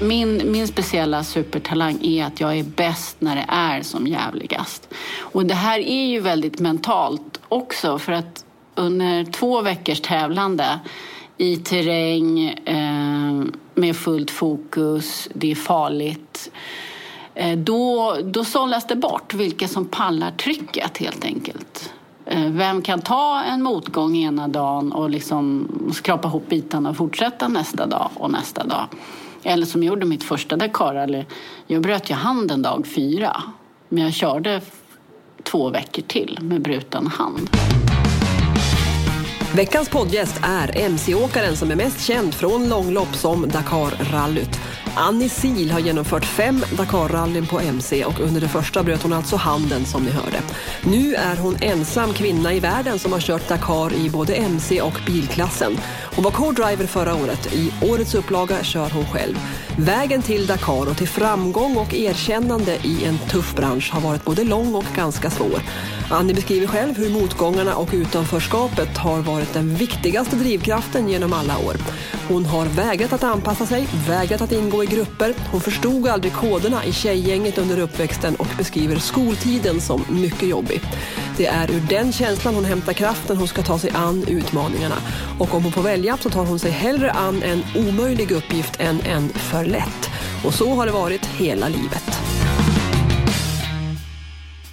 Min, min speciella supertalang är att jag är bäst när det är som jävligast. Och det här är ju väldigt mentalt också för att under två veckors tävlande i terräng eh, med fullt fokus, det är farligt. Eh, då, då sållas det bort vilka som pallar trycket helt enkelt. Eh, vem kan ta en motgång ena dagen och liksom skrapa ihop bitarna och fortsätta nästa dag och nästa dag. Eller som jag gjorde mitt första Dakar. Jag bröt ju handen dag fyra. Men jag körde två veckor till med bruten hand. Veckans poddgäst är MC-åkaren som är mest känd från långlopp som Dakar-rallyt. Annie Sil har genomfört fem Dakarrallyn på MC och under det första bröt hon alltså handen som ni hörde. Nu är hon ensam kvinna i världen som har kört Dakar i både MC och bilklassen. Hon var co-driver förra året. I årets upplaga kör hon själv. Vägen till Dakar och till framgång och erkännande i en tuff bransch har varit både lång och ganska svår. Annie beskriver själv hur motgångarna och utanförskapet har varit den viktigaste drivkraften genom alla år. Hon har vägrat att anpassa sig, vägrat att ingå i grupper. Hon förstod aldrig koderna i tjejgänget under uppväxten och beskriver skoltiden som mycket jobbig. Det är ur den känslan hon hämtar kraften hon ska ta sig an utmaningarna. Och om hon får välja så tar hon sig hellre an en omöjlig uppgift än en för lätt. Och så har det varit hela livet.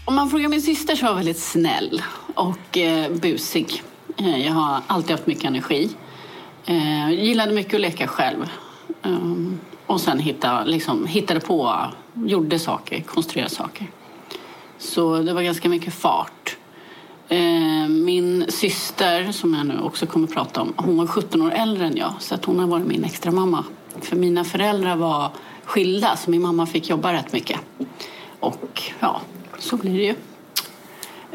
Om man frågar min syster så var jag väldigt snäll och eh, busig. Eh, jag har alltid haft mycket energi. Eh, gillade mycket att leka själv. Um, och sen hitta, liksom, hittade på, gjorde saker, konstruerade saker. Så det var ganska mycket fart. Eh, min syster, som jag nu också kommer att prata om, hon var 17 år äldre än jag. Så att hon har varit min extra mamma. För mina föräldrar var skilda, så min mamma fick jobba rätt mycket. Och ja, så blir det ju.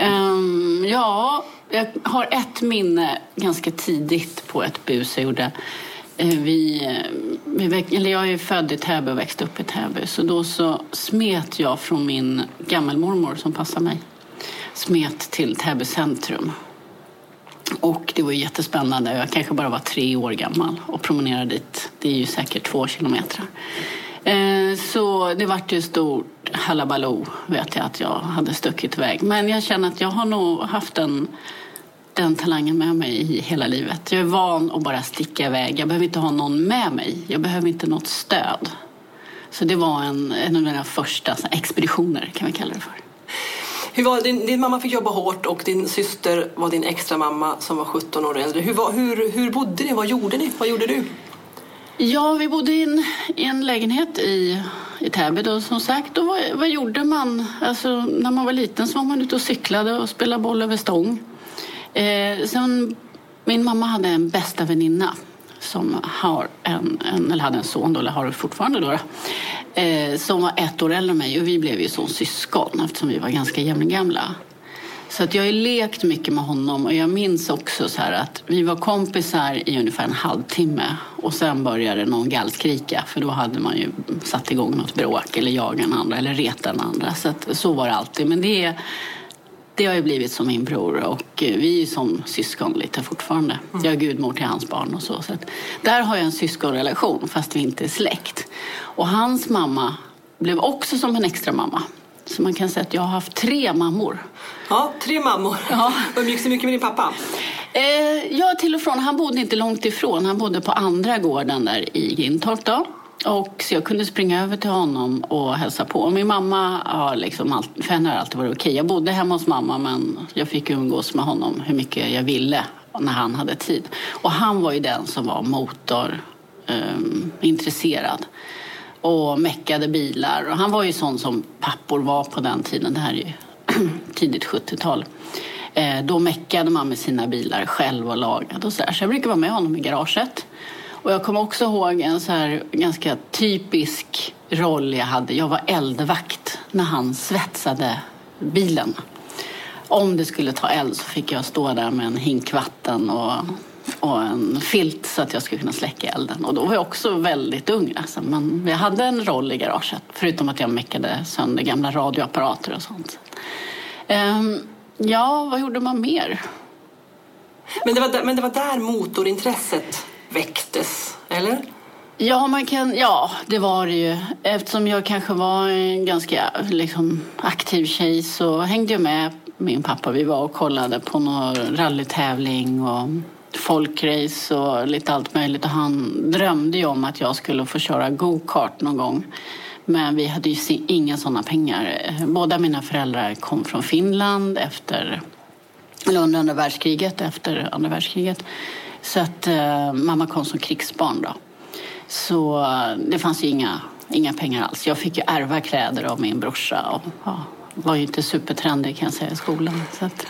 Um, ja, jag har ett minne ganska tidigt på ett bus jag gjorde. Eh, vi, eh, vi, eller jag är född i Täby och växte upp i Täby. Så då så smet jag från min gammelmormor som passade mig. Smet till Täby centrum. Och det var jättespännande. Jag kanske bara var tre år gammal och promenerade dit. Det är ju säkert två kilometer. Eh, så det vart ju stort halabaloo vet jag att jag hade stuckit iväg. Men jag känner att jag har nog haft en den talangen med mig i hela livet. Jag är van att bara sticka iväg. Jag behöver inte ha någon med mig. Jag behöver inte något stöd. Så det var en, en av mina första expeditioner kan vi kalla det för. Hur var, din, din mamma fick jobba hårt och din syster var din extra mamma som var 17 år äldre. Hur, var, hur, hur bodde ni? Vad gjorde ni? Vad gjorde du? Ja, vi bodde i en, i en lägenhet i, i Täby då, som sagt. Och vad, vad gjorde man? Alltså, när man var liten så var man ute och cyklade och spelade boll över stång. Eh, sen, min mamma hade en bästa väninna som har en, en, eller hade en son, då, eller har det fortfarande, då, eh, som var ett år äldre än mig. Och vi blev ju som syskon eftersom vi var ganska jämngamla. Så att jag har lekt mycket med honom och jag minns också så här att vi var kompisar i ungefär en halvtimme och sen började någon gallskrika för då hade man ju satt igång något bråk eller jagat den andra eller retat den andra. Så, att, så var det alltid. Men det är det har ju blivit som min bror och eh, vi är som syskon lite fortfarande. Mm. Jag är gudmor till hans barn och så. så där har jag en syskonrelation fast vi inte är släkt. Och hans mamma blev också som en extra mamma. Så man kan säga att jag har haft tre mammor. Ja, tre mammor. Ja. Umgicks du mycket med din pappa? Eh, ja, till och från. Han bodde inte långt ifrån. Han bodde på andra gården där i Gintorp då. Och så jag kunde springa över till honom och hälsa på. Och min mamma har liksom alltid, för henne har alltid varit okej. Jag bodde hemma hos mamma men jag fick umgås med honom hur mycket jag ville när han hade tid. Och han var ju den som var motorintresserad. Ehm, um, och meckade bilar. Och han var ju sån som pappor var på den tiden. Det här är ju tidigt 70-tal. Eh, då meckade man med sina bilar själv och lagade och så där. Så jag brukade vara med honom i garaget och jag kommer också ihåg en så här ganska typisk roll jag hade. Jag var eldvakt när han svetsade bilen. Om det skulle ta eld så fick jag stå där med en hink vatten och, och en filt så att jag skulle kunna släcka elden. Och då var jag också väldigt ung. Alltså. Men jag hade en roll i garaget, förutom att jag meckade sönder gamla radioapparater och sånt. Um, ja, vad gjorde man mer? Men det var där, men det var där motorintresset väcktes, eller? Ja, man kan, ja, det var det ju. Eftersom jag kanske var en ganska liksom, aktiv tjej så hängde jag med min pappa. Vi var och kollade på någon rallytävling och folkrace och lite allt möjligt. Och han drömde ju om att jag skulle få köra go-kart någon gång. Men vi hade ju inga sådana pengar. Båda mina föräldrar kom från Finland efter, eller under andra världskriget, efter andra världskriget. Så att eh, mamma kom som krigsbarn då. Så eh, det fanns ju inga, inga pengar alls. Jag fick ju ärva kläder av min brorsa och ja, var ju inte supertrendig kan jag säga i skolan. Så att,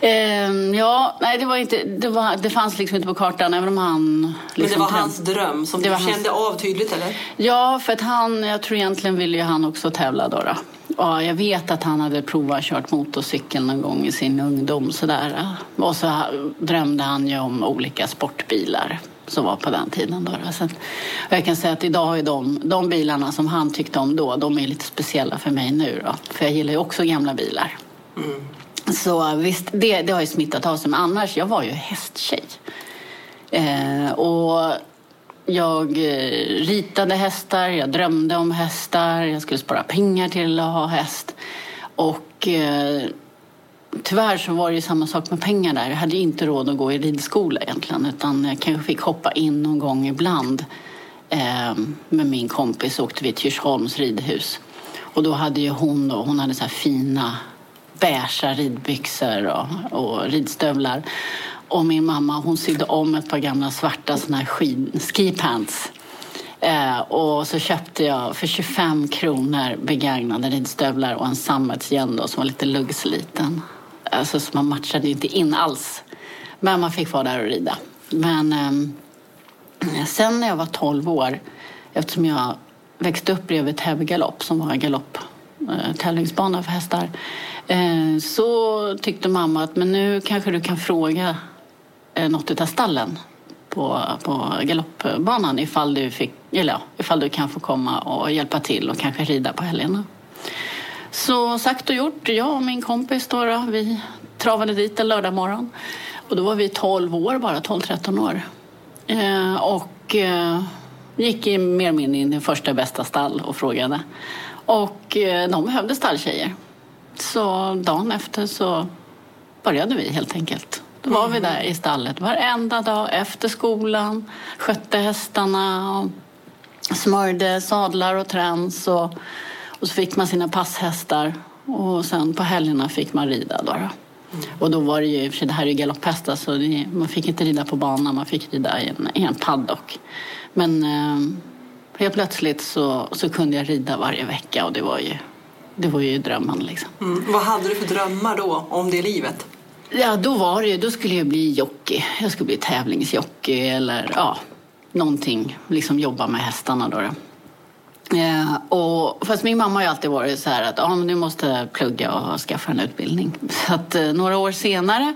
eh, ja, nej det var inte, det, var, det fanns liksom inte på kartan även om han... Liksom, Men det liksom var hans dröm som det du kände hans... av tydligt eller? Ja, för att han, jag tror egentligen ville ju han också tävla då. då. Ja, jag vet att han hade provat kört motorcykel någon gång i sin ungdom. Sådär. Och så drömde han ju om olika sportbilar som var på den tiden. Då. Så jag kan säga att idag är de, de bilarna som han tyckte om då, de är lite speciella för mig nu. Då. För jag gillar ju också gamla bilar. Mm. Så visst, det, det har ju smittat av sig. Men annars, jag var ju hästtjej. Eh, och jag eh, ritade hästar, jag drömde om hästar, jag skulle spara pengar till att ha häst. Och eh, tyvärr så var det ju samma sak med pengar där. Jag hade inte råd att gå i ridskola egentligen utan jag kanske fick hoppa in någon gång ibland. Eh, med min kompis åkte vi till Djursholms ridhus. Och då hade ju hon, då, hon hade så här fina beiga ridbyxor och, och ridstövlar. Och min mamma hon sydde om ett par gamla svarta såna här skid, skipants. Eh, och så köpte jag för 25 kronor begagnade ridstövlar och en sammetsgen som var lite luggsliten. Alltså, så man matchade inte in alls. Men man fick vara där och rida. Men eh, sen när jag var 12 år, eftersom jag växte upp bredvid Täby galopp som var en galopp eh, tävlingsbana för hästar eh, så tyckte mamma att men nu kanske du kan fråga Eh, något av stallen på, på galoppbanan ifall du, fick, eller ja, ifall du kan få komma och hjälpa till och kanske rida på helgerna. Så sagt och gjort. Jag och min kompis då, då vi travade dit en lördag morgon. Och då var vi 12 år bara, 12-13 år. Eh, och eh, gick i mer eller mindre in i första bästa stall och frågade. Och eh, de behövde stalltjejer. Så dagen efter så började vi helt enkelt. Då var mm. vi där i stallet varenda dag efter skolan, skötte hästarna och smörjde sadlar och träns. Och och så fick man sina passhästar och sen på helgerna fick man rida. Då, då. Mm. Och då var det ju, för det här är ju galopphästar så det, man fick inte rida på banan, man fick rida i en, i en paddock. Men eh, helt plötsligt så, så kunde jag rida varje vecka och det var ju, det var ju drömmen. Liksom. Mm. Vad hade du för drömmar då om det livet? Ja, då var det då skulle jag bli jockey. Jag skulle bli tävlingsjockey eller ja, någonting. Liksom jobba med hästarna då. då. Eh, och, fast min mamma har ju alltid varit så här att ah, men du måste plugga och skaffa en utbildning. Så att eh, några år senare,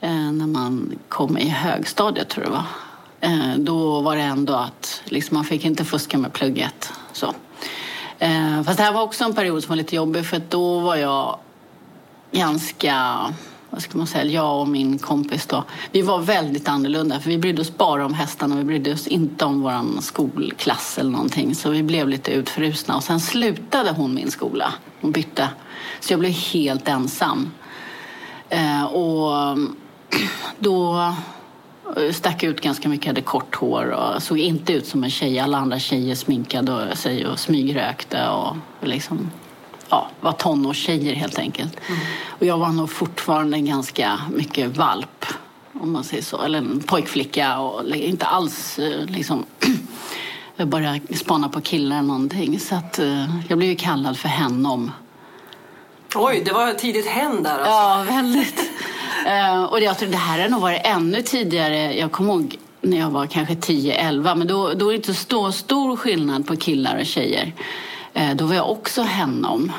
eh, när man kom i högstadiet tror jag det var, eh, då var det ändå att liksom, man fick inte fuska med plugget. Så. Eh, fast det här var också en period som var lite jobbig för då var jag ganska vad ska man säga, jag och min kompis då, vi var väldigt annorlunda för vi brydde oss bara om hästarna, vi brydde oss inte om vår skolklass eller någonting. Så vi blev lite utfrusna. Och sen slutade hon min skola, hon bytte, så jag blev helt ensam. Eh, och då eh, stack ut ganska mycket, hade kort hår och såg inte ut som en tjej. Alla andra tjejer sminkade sig och smygrökte och liksom ja, var tonårstjejer helt enkelt. Mm. Och jag var nog fortfarande ganska mycket valp, om man säger så. Eller en pojkflicka och inte alls eh, liksom jag började spana på killar eller någonting. Så att eh, jag blev ju kallad för hennom. Oj, det var tidigt hen där alltså. Ja, väldigt. uh, och jag tror det här har nog varit ännu tidigare. Jag kommer ihåg när jag var kanske 10-11. Men då, då är det inte så stor skillnad på killar och tjejer. Eh, då var jag också henom.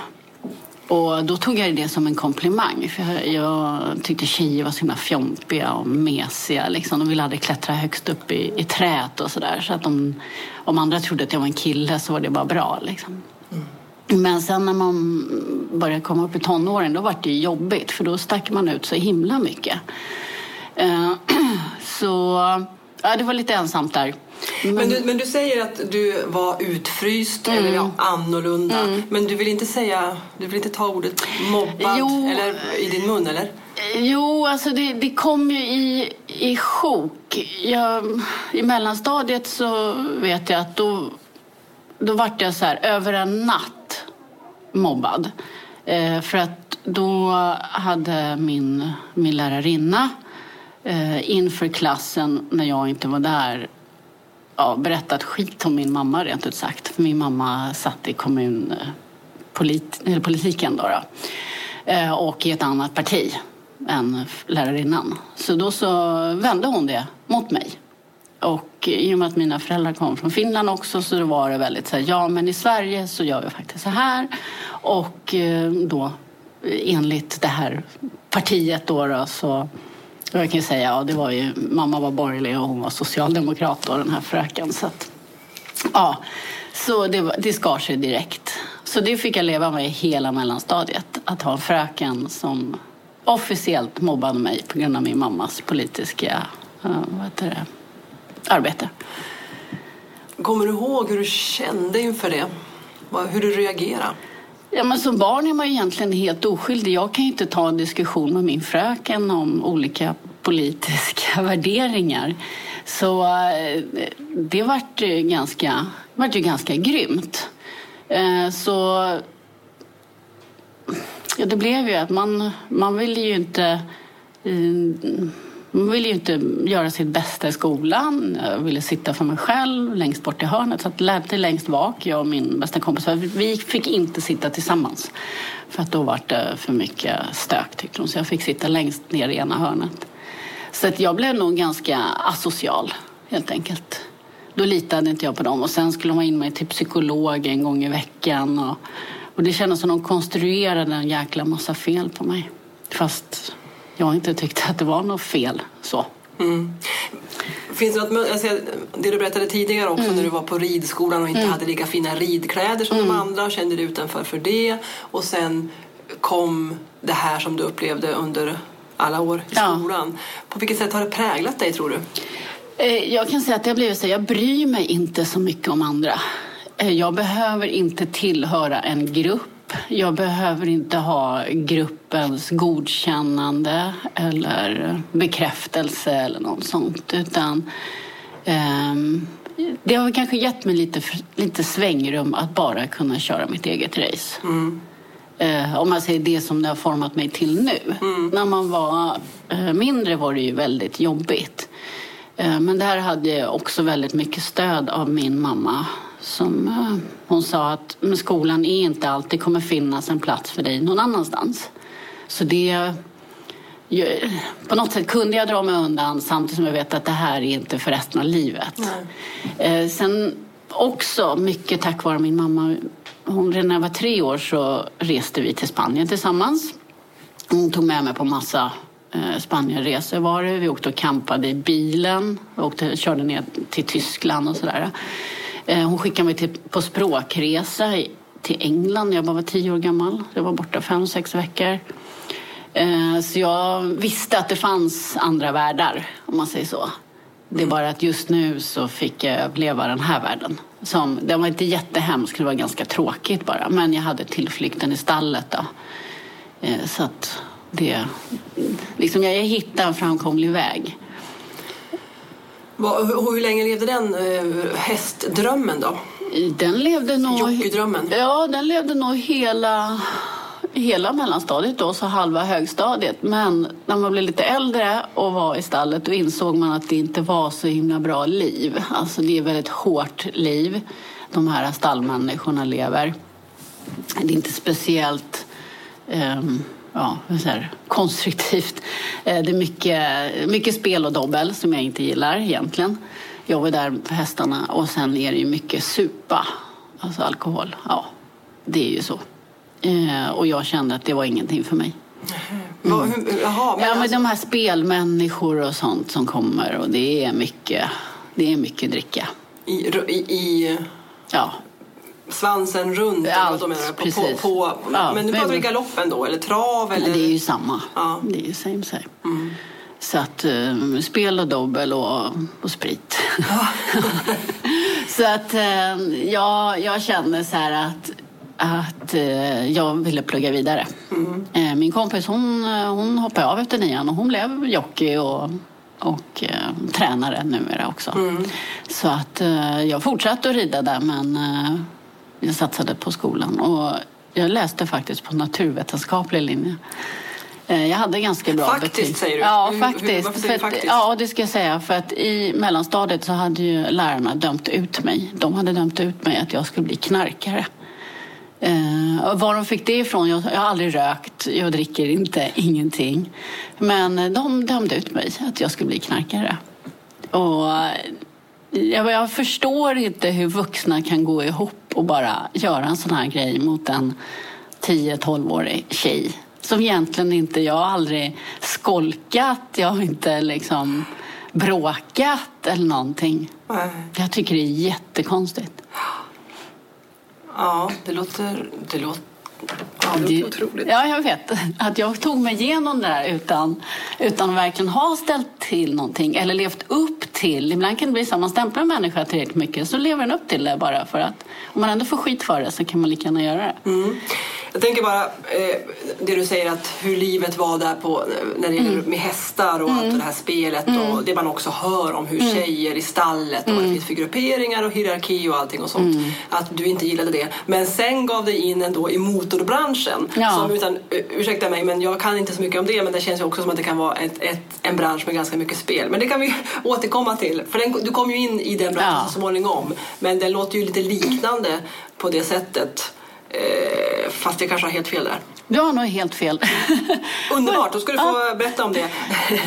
Och då tog jag det som en komplimang. För jag, jag tyckte tjejer var så himla fjompiga och mesiga. Liksom. De ville aldrig klättra högst upp i, i träet och sådär. Så att de, om andra trodde att jag var en kille så var det bara bra. Liksom. Mm. Men sen när man började komma upp i tonåren då var det jobbigt. För då stack man ut så himla mycket. Uh, så ja, det var lite ensamt där. Men, men, du, men du säger att du var utfryst mm. eller ja, annorlunda. Mm. Men du vill inte säga, du vill inte ta ordet mobbad jo, eller, i din mun eller? Jo, alltså det, det kom ju i, i sjok. Jag, I mellanstadiet så vet jag att då, då vart jag så här över en natt mobbad. Eh, för att då hade min, min lärarinna eh, inför klassen när jag inte var där ja, berättat skit om min mamma rent ut sagt. För min mamma satt i kommunpolitiken eh, då, då, eh, och i ett annat parti än lärarinnan. Så då så vände hon det mot mig. Och i och med att mina föräldrar kom från Finland också så var det väldigt så här, ja men i Sverige så gör vi faktiskt så här. Och eh, då enligt det här partiet då, då så jag kan säga, ja det var ju, mamma var borgerlig och hon var socialdemokrat och den här fröken. Så att, ja, så det, det skar sig direkt. Så det fick jag leva med hela mellanstadiet. Att ha en fröken som officiellt mobbade mig på grund av min mammas politiska vad heter det, arbete. Kommer du ihåg hur du kände inför det? Hur du reagerade? Ja, men som barn är man egentligen helt oskyldig. Jag kan ju inte ta en diskussion med min fröken om olika politiska värderingar. Så eh, det vart ganska, vart ju ganska grymt. Eh, så ja, det blev ju att man, man ville ju inte eh, Mm. man ville ju inte göra sitt bästa i skolan. Jag ville sitta för mig själv längst bort i hörnet. Så att längst bak, jag och min bästa kompis. Vi fick inte sitta tillsammans. För att då var det för mycket stök tyckte hon. Så jag fick sitta längst ner i ena hörnet. Så att jag blev nog ganska asocial helt enkelt. Då litade inte jag på dem. Och sen skulle de ha in mig till psykolog en gång i veckan. Och, och det kändes som att de konstruerade en jäkla massa fel på mig. Fast jag inte tyckte att det var något fel. så. Mm. Finns det något, alltså, det du berättade tidigare också mm. när du var på ridskolan och inte mm. hade lika fina ridkläder som de mm. andra och kände dig utanför för det. Och sen kom det här som du upplevde under alla år i skolan. Ja. På vilket sätt har det präglat dig tror du? Eh, jag kan säga att det har blivit så jag bryr mig inte så mycket om andra. Eh, jag behöver inte tillhöra en grupp jag behöver inte ha gruppens godkännande eller bekräftelse eller något sånt. Utan um, det har kanske gett mig lite, lite svängrum att bara kunna köra mitt eget race. Mm. Uh, om man säger det som det har format mig till nu. Mm. När man var uh, mindre var det ju väldigt jobbigt. Uh, men där hade jag också väldigt mycket stöd av min mamma som eh, hon sa att men skolan är inte alltid kommer finnas en plats för dig någon annanstans. Så det på något sätt kunde jag dra mig undan samtidigt som jag vet att det här är inte för resten av livet. Nej. Eh, sen också mycket tack vare min mamma. Hon, när jag var tre år så reste vi till Spanien tillsammans. Hon tog med mig på massa eh, Spanienresor var det. Vi åkte och campade i bilen. Åkte, körde ner till Tyskland och sådär. Eh, hon skickade mig till, på språkresa till England. Jag bara var tio år gammal. Jag var borta fem, sex veckor. Eh, så jag visste att det fanns andra världar, om man säger så. Det är mm. bara att just nu så fick jag uppleva den här världen. Som, den var inte jättehemsk, det var ganska tråkigt bara. Men jag hade tillflykten i stallet då. Eh, så att det... Liksom jag hittade en framkomlig väg. Hur, hur länge levde den eh, hästdrömmen då? Den levde nog... Jockeydrömmen? Ja, den levde nog hela, hela mellanstadiet då, så halva högstadiet. Men när man blev lite äldre och var i stallet då insåg man att det inte var så himla bra liv. Alltså det är väldigt hårt liv de här stallmänniskorna lever. Det är inte speciellt um, ja, så här, konstruktivt. Eh, det är mycket, mycket spel och dobbel som jag inte gillar egentligen. Jag var där på hästarna och sen är det ju mycket supa, alltså alkohol. Ja, det är ju så. Eh, och jag kände att det var ingenting för mig. Hur- Jaha, men Ja, men alltså, de här spelmänniskor och sånt som kommer och det är mycket, det är mycket dricka. i, i, i Ja, svansen runt? Allt, menar, på, på, på, Ja, men nu pratar vi galoppen då, eller trav? Eller? det är ju samma. Ja. Det är ju same same. Så att eh, spel och dobbel och, och sprit. så att eh, jag, jag känner så här att, att eh, jag ville plugga vidare. Eh, min kompis hon, hon hoppade av efter nian och hon blev jockey och, och eh, tränare numera också. Så att eh, jag fortsatte att rida där men jag satsade på skolan. Och jag läste faktiskt på naturvetenskaplig linje. Eh, Jag hade ganska bra Faktiskt, betyg. säger du? Ja, faktiskt. varför säger du att, faktiskt? Ja, det ska jag säga. För att i mellanstadiet så hade ju lärarna dömt ut mig. De hade dömt ut mig att jag skulle bli knarkare. Eh, var de fick det ifrån? Jag, jag har aldrig rökt, jag dricker inte, ingenting. Men de dömde ut mig att jag skulle bli knarkare. Och jag, jag förstår inte hur vuxna kan gå ihop och bara göra en sån här grej mot en 10-12-årig tjej. Som egentligen inte, jag har aldrig skolkat, jag har inte liksom bråkat eller någonting. Nej. Jag tycker det är jättekonstigt. Ja, det låter... Det låter, det otroligt. Ja, jag vet. Att jag tog mig igenom det där utan, utan att verkligen ha ställt till någonting eller levt upp till. Ibland kan det bli så att man stämplar en människa tillräckligt mycket så lever den upp till det bara för att om man ändå får skit för det så kan man lika gärna göra det. Mm. Jag tänker bara eh, det du säger att hur livet var där på när det gäller med hästar och allt det här spelet och det man också hör om hur tjejer i stallet och vad det finns för grupperingar och hierarki och allting och sånt. Att du inte gillade det. Men sen gav dig in ändå i motorbranschen. Ja. Som utan, eh, ursäkta mig men jag kan inte så mycket om det men det känns ju också som att det kan vara ett, ett, en bransch med ganska mycket spel. Men det kan vi återkomma till. För den, du kom ju in i den branschen Ja. så småningom. Men den låter ju lite liknande på det sättet. Eh, fast jag kanske har helt fel där. Du har nog helt fel. Underbart, då ska du få berätta om det.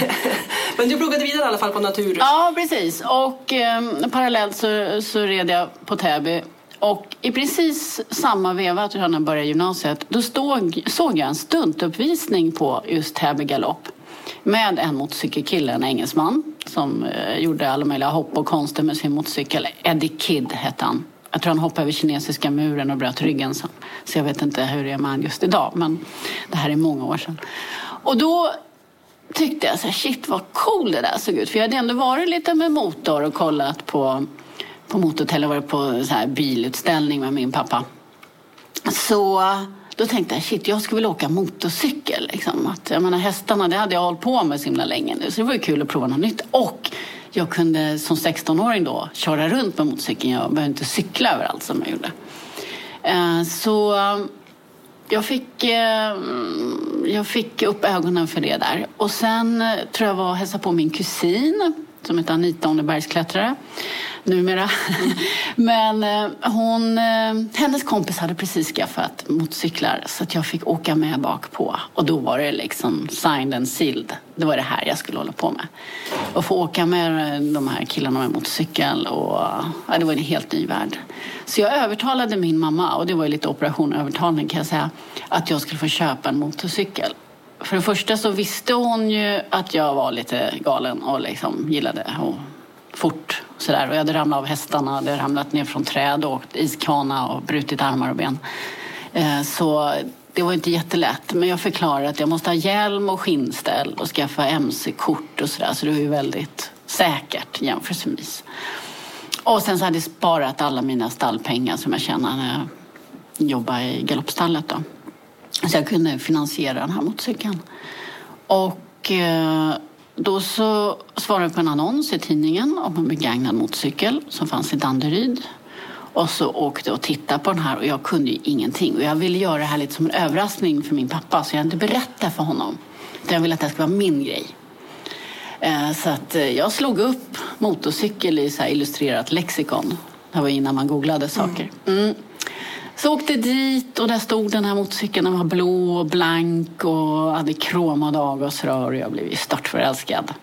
Men du pluggade vidare i alla fall på natur. Ja, precis. Och eh, parallellt så, så red jag på Täby. Och i precis samma veva när jag började gymnasiet, då stod, såg jag en stuntuppvisning på just Täby galopp. Med en motorcykelkille, en engelsman, som eh, gjorde alla möjliga hopp och konster med sin motorcykel. Eddie Kidd hette han. Jag tror han hoppade över kinesiska muren och bröt ryggen sen. Så jag vet inte hur det är med han just idag, men det här är många år sedan. Och då tyckte jag så här, shit vad cool det där såg ut. För jag hade ändå varit lite med motor och kollat på, på motorhotell varit på så här bilutställning med min pappa. Så då tänkte jag, shit jag skulle vilja åka motorcykel. Liksom. Att, jag menar, hästarna det hade jag hållit på med så himla länge nu. Så det var ju kul att prova något nytt. Och jag kunde som 16-åring då köra runt med motorcykeln. Jag behövde inte cykla överallt som jag gjorde. Eh, så eh, jag fick, eh, jag fick upp ögonen för det där. Och sen tror jag var och hälsade på min kusin som heter Anita, hon är bergsklättrare numera. Men eh, hon, eh, hennes kompis hade precis skaffat motorcyklar så att jag fick åka med bak på. Och då var det liksom signed and sealed. Det var det här jag skulle hålla på med. Och få åka med de här killarna med motorcykel och ja, det var en helt ny värld. Så jag övertalade min mamma, och det var ju lite operation övertalning kan jag säga, att jag skulle få köpa en motorcykel. För det första så visste hon ju att jag var lite galen och liksom gillade och fort sådär. Och jag hade ramlat av hästarna, hade ramlat ner från träd och åkt iskana och brutit armar och ben. Eh, så det var inte jättelätt. Men jag förklarade att jag måste ha hjälm och skinnställ och skaffa mc-kort och sådär. Så det var ju väldigt säkert jämförelsevis. Och sen så hade jag sparat alla mina stallpengar som jag tjänade när jag jobbade i galoppstallet. Då. Så jag kunde finansiera den här motorcykeln. Och eh, då så svarade jag på en annons i tidningen om en begagnad motorcykel som fanns i Danderyd. Och så åkte jag och tittade på den här och jag kunde ju ingenting. Och jag ville göra det här lite som en överraskning för min pappa så jag inte berättade för honom. Utan jag ville att det skulle vara min grej. Eh, Så att eh, jag slog upp motorcykel i så här illustrerat lexikon. Det var innan man googlade saker. Mm. Så åkte dit och där stod den här motorcykeln. Den var blå och blank och hade kromade avgasrör och jag blev ju störtförälskad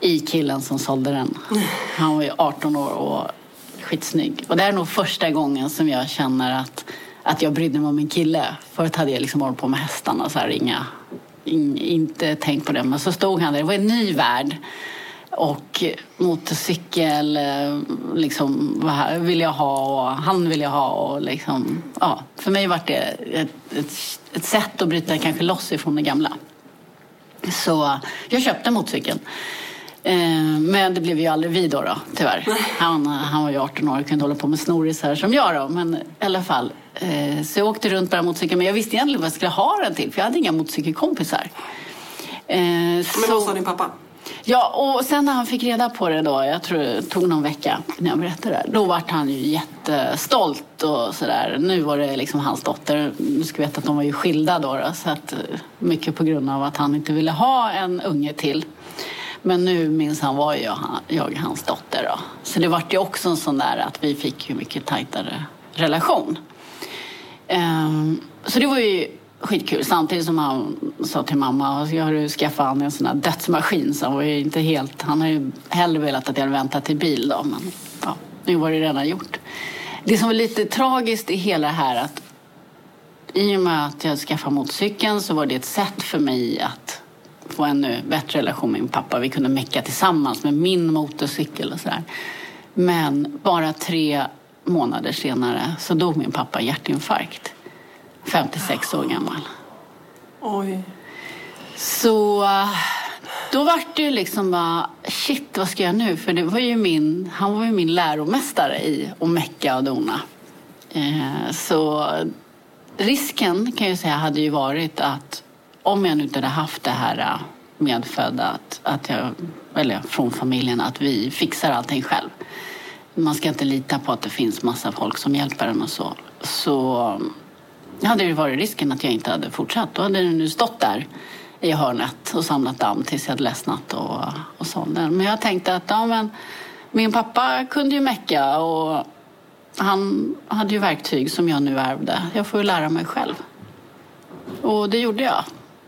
i killen som sålde den. Han var ju 18 år och skitsnygg. Och det är nog första gången som jag känner att, att jag brydde mig om en kille. Förut hade jag liksom hållit på med hästarna så här, inga, in, inte tänkt på det. Men så stod han där, det var en ny värld. Och motorcykel eh, liksom, vill jag ha och han vill jag ha. Och liksom, ja, för mig var det ett, ett, ett sätt att bryta kanske loss ifrån det gamla. Så jag köpte motorcykeln. Eh, men det blev ju aldrig vi då, då tyvärr. Han, han var ju 18 år och kunde hålla på med snorisar som jag då. Men i alla fall. Eh, så jag åkte runt på den motorcykeln. Men jag visste egentligen vad jag skulle ha den till. För jag hade inga motorcykelkompisar. Men vad sa din pappa? Ja, och sen när han fick reda på det då, jag tror det tog någon vecka när jag berättade det, då vart han ju jättestolt och sådär. Nu var det liksom hans dotter, du ska veta att de var ju skilda då, då så att eh, mycket på grund av att han inte ville ha en unge till. Men nu minns han var jag, jag hans dotter då. Så det vart ju också en sån där att vi fick ju mycket tajtare relation. Um, så det var ju skitkul. Samtidigt som han sa till mamma, alltså, jag har du skaffat han en sån här dödsmaskin. Så han var ju inte helt, han har ju hellre velat att jag väntat till bil då. Men ja, nu var det redan gjort. Det som var lite tragiskt i hela det här att i och med att jag skaffade motorcykeln så var det ett sätt för mig att få en ännu bättre relation med min pappa. Vi kunde mecka tillsammans med min motorcykel och sådär. Men bara tre månader senare så dog min pappa i hjärtinfarkt. 56 år gammal. Oj. Så då var det ju liksom bara, shit vad ska jag nu? För det var ju min, han var ju min läromästare i att mecka och dona. Eh, så risken kan jag säga hade ju varit att om jag nu inte hade haft det här medfödda, att, att jag, eller från familjen, att vi fixar allting själv. Man ska inte lita på att det finns massa folk som hjälper en och så. Så hade det varit risken att jag inte hade fortsatt. Då hade den nu stått där i hörnet och samlat damm tills jag hade ledsnat och, och den. Men jag tänkte att ja, men, min pappa kunde ju mecka och han hade ju verktyg som jag nu ärvde. Jag får ju lära mig själv. Och det gjorde jag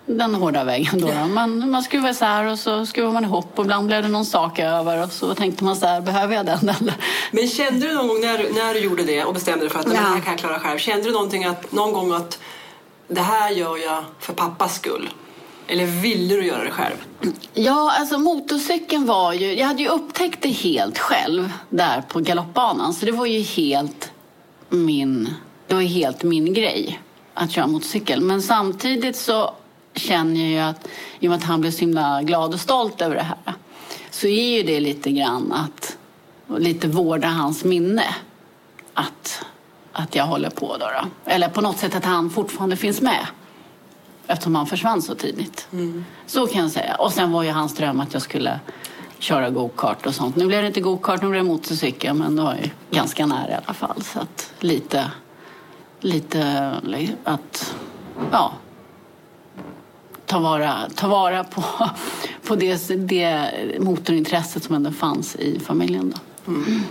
den hårda vägen. Då. Man, man skruvar isär och så skruvar man ihop och ibland blev det någon sak över och så tänkte man så här, behöver jag den eller? Men kände du någon gång när, när du gjorde det och bestämde dig för att ja. det här kan jag klara själv, kände du någonting att, någon gång att det här gör jag för pappas skull? Eller ville du göra det själv? Ja, alltså motorcykeln var ju... Jag hade ju upptäckt det helt själv där på galoppbanan. Så det var ju helt min, det var helt min grej att köra motorcykel. Men samtidigt så känner jag ju att i och med att han blev så himla glad och stolt över det här så är ju det lite grann att lite vårda hans minne. Att, att jag håller på då, då. Eller på något sätt att han fortfarande finns med. Eftersom han försvann så tidigt. Mm. Så kan jag säga. Och sen var ju hans dröm att jag skulle köra go-kart och sånt. Nu blev det inte go-kart, nu blev det motorcykel. Men det var ju ganska nära i alla fall. Så att lite, lite att, ja, ta vara, ta vara på, på det, det motorintresset som ändå fanns i familjen. Då. Mm.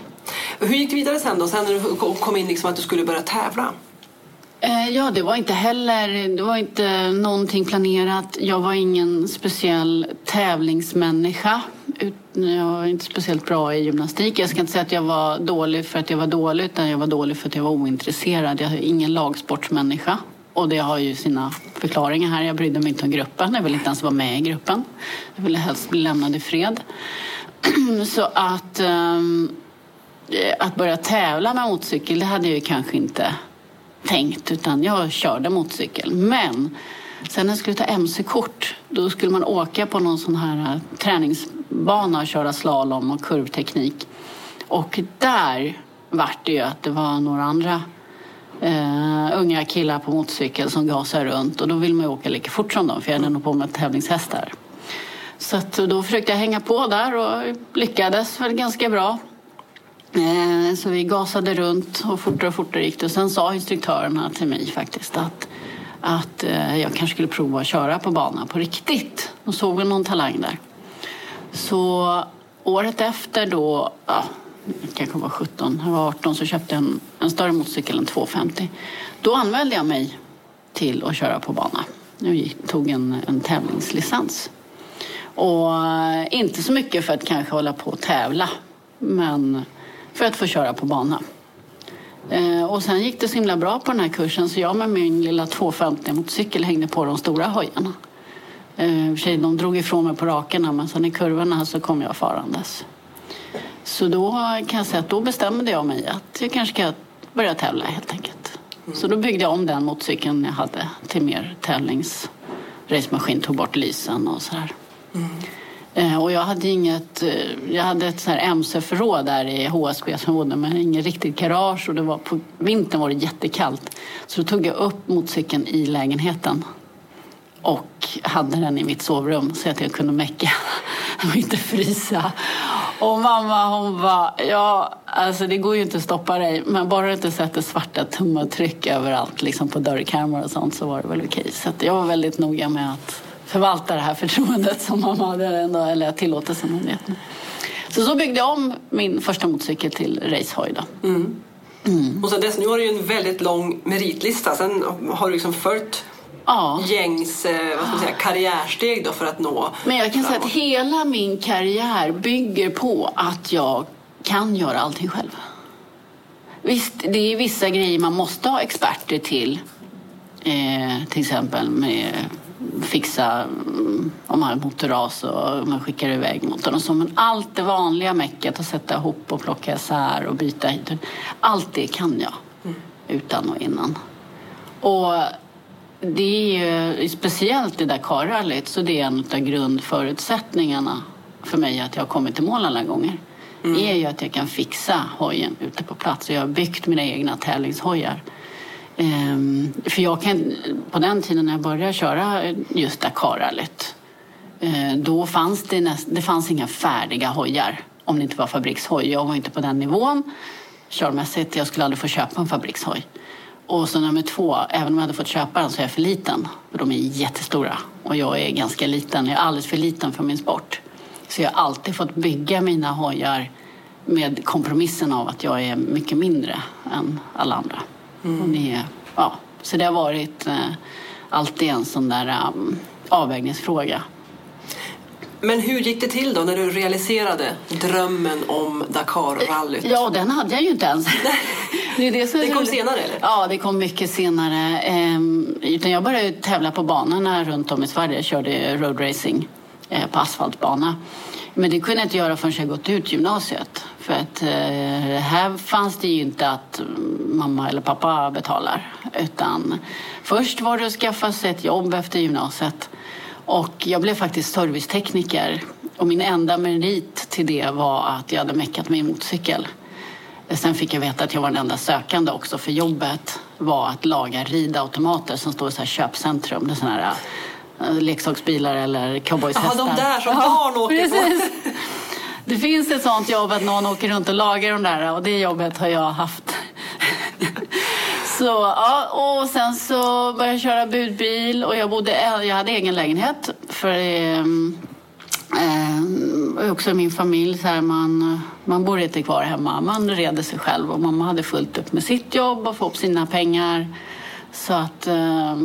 Hur gick det vidare sen då? Sen när du kom in liksom att du skulle börja tävla? Eh, ja, det var inte heller det var inte någonting planerat. Jag var ingen speciell tävlingsmänniska. Jag var inte speciellt bra i gymnastik. Jag ska inte säga att jag var dålig för att jag var dålig utan jag var dålig för att jag var ointresserad. Jag är ingen lagsportsmänniska. Och det har ju sina förklaringar här. Jag brydde mig inte om gruppen. Jag ville inte ens vara med i gruppen. Jag ville helst bli lämnad i fred. Så att, um, att börja tävla med motorcykel, det hade jag ju kanske inte tänkt. Utan jag körde motorcykel. Men sen när jag skulle ta mc-kort, då skulle man åka på någon sån här eh, träningsbana och köra slalom och kurvteknik. Och där vart det ju att det var några andra uh, unga killar på motorcykel som gasar runt och då vill man ju åka lika fort som dem för jag hade nog på med tävlingshästar. Så att då försökte jag hänga på där och lyckades väl ganska bra. Uh, så vi gasade runt och fortare och fortare gick det. Och sen sa instruktörerna till mig faktiskt att, att uh, jag kanske skulle prova att köra på banan på riktigt. De såg väl någon talang där. Så året efter då, ja, kanske var 17, jag var 18 så köpte jag en, en större motorcykel, en 250. Då anmälde jag mig till att köra på bana. Jag gick, tog en, en tävlingslicens. Och eh, inte så mycket för att kanske hålla på och tävla, men för att få köra på bana. Eh, och sen gick det så himla bra på den här kursen så jag med min lilla 250 motorcykel hängde på de stora hojarna. Eh, för de drog ifrån mig på rakerna men sen i kurvorna så kom jag farandes. Så då kan jag säga att då bestämde jag mig att jag kanske ska börja tävla helt enkelt. Mm. Så då byggde jag om den motorcykeln jag hade till mer tävlings racemaskin, tog bort lysen och sådär. Mm. Eh, och jag hade inget, eh, jag hade ett MC-förråd där i HSB som bodde men inget riktigt garage och det var på vintern var det jättekallt. Så då tog jag upp motorcykeln i lägenheten och hade den i mitt sovrum så att jag kunde mecka och inte frysa. Och mamma hon bara, ja alltså det går ju inte att stoppa dig men bara du inte sätter svarta tumavtryck överallt liksom på dörrkarmar och sånt så var det väl okej. Så jag var väldigt noga med att förvalta det här förtroendet som mamma hade ändå, eller tillåtelsemyndigheten. Så så byggde jag om min första motorcykel till racehoj då. Mm. Mm. Och sen dess, nu har du ju en väldigt lång meritlista. Sen har du liksom följt ja. gängs eh, vad ska man säga, karriärsteg då för att nå Men jag kan framåt. säga att hela min karriär bygger på att jag kan göra allting själv. Visst, det är vissa grejer man måste ha experter till. Eh, till exempel med fixa mm, om man har motorras och man skickar iväg motorn och så. Men allt det vanliga mecket att sätta ihop och plocka isär och byta hit. Allt det kan jag mm. utan och innan. Och det är ju speciellt i Dakarrallyt så det är en av grundförutsättningarna för mig att jag har kommit till mål alla gånger. Mm. är ju att jag kan fixa hojen ute på plats. Och jag har byggt mina egna tävlingshojar. Um, för jag kan, på den tiden när jag började köra just Dakarrallyt uh, då fanns det, näst, det fanns inga färdiga hojar om det inte var fabrikshoj. Jag var inte på den nivån körmässigt. Jag skulle aldrig få köpa en fabrikshoj. Och så nummer två, även om jag hade fått köpa den så är jag för liten. För de är jättestora och jag är ganska liten. Jag är alldeles för liten för min sport. Så jag har alltid fått bygga mina hojar med kompromissen av att jag är mycket mindre än alla andra. Mm. Det, ja, så det har varit eh, alltid en sån där um, avvägningsfråga. Men hur gick det till då när du realiserade drömmen om Dakar-rallyt? Ja, den hade jag ju inte ens. det, det, det kom senare eller? Ja, det kom mycket senare. Ehm, utan jag började tävla på banorna runt om i Sverige. Jag körde roadracing eh, på asfaltbana. Men det kunde jag inte göra förrän jag gått ut gymnasiet. För att eh, här fanns det ju inte att mamma eller pappa betalar. Utan först var det att skaffa sig ett jobb efter gymnasiet. Och jag blev faktiskt servicetekniker. Och min enda merit till det var att jag hade meckat min motorcykel. Sen fick jag veta att jag var den enda sökande också för jobbet var att laga ridautomater som står i så här köpcentrum. Det är såna här äh, leksaksbilar eller cowboyshästar. Ja, de där som barn åker precis. på. Det finns ett sånt jobb att någon åker runt och lagar de där och det jobbet har jag haft. Så, ja, och sen så började jag köra budbil och jag, bodde, eh, jag hade egen lägenhet. För ehm, eh, eh, också min familj, så här, man, man bor inte kvar hemma. Man reder sig själv och mamma hade fullt upp med sitt jobb och få upp sina pengar. Så att eh,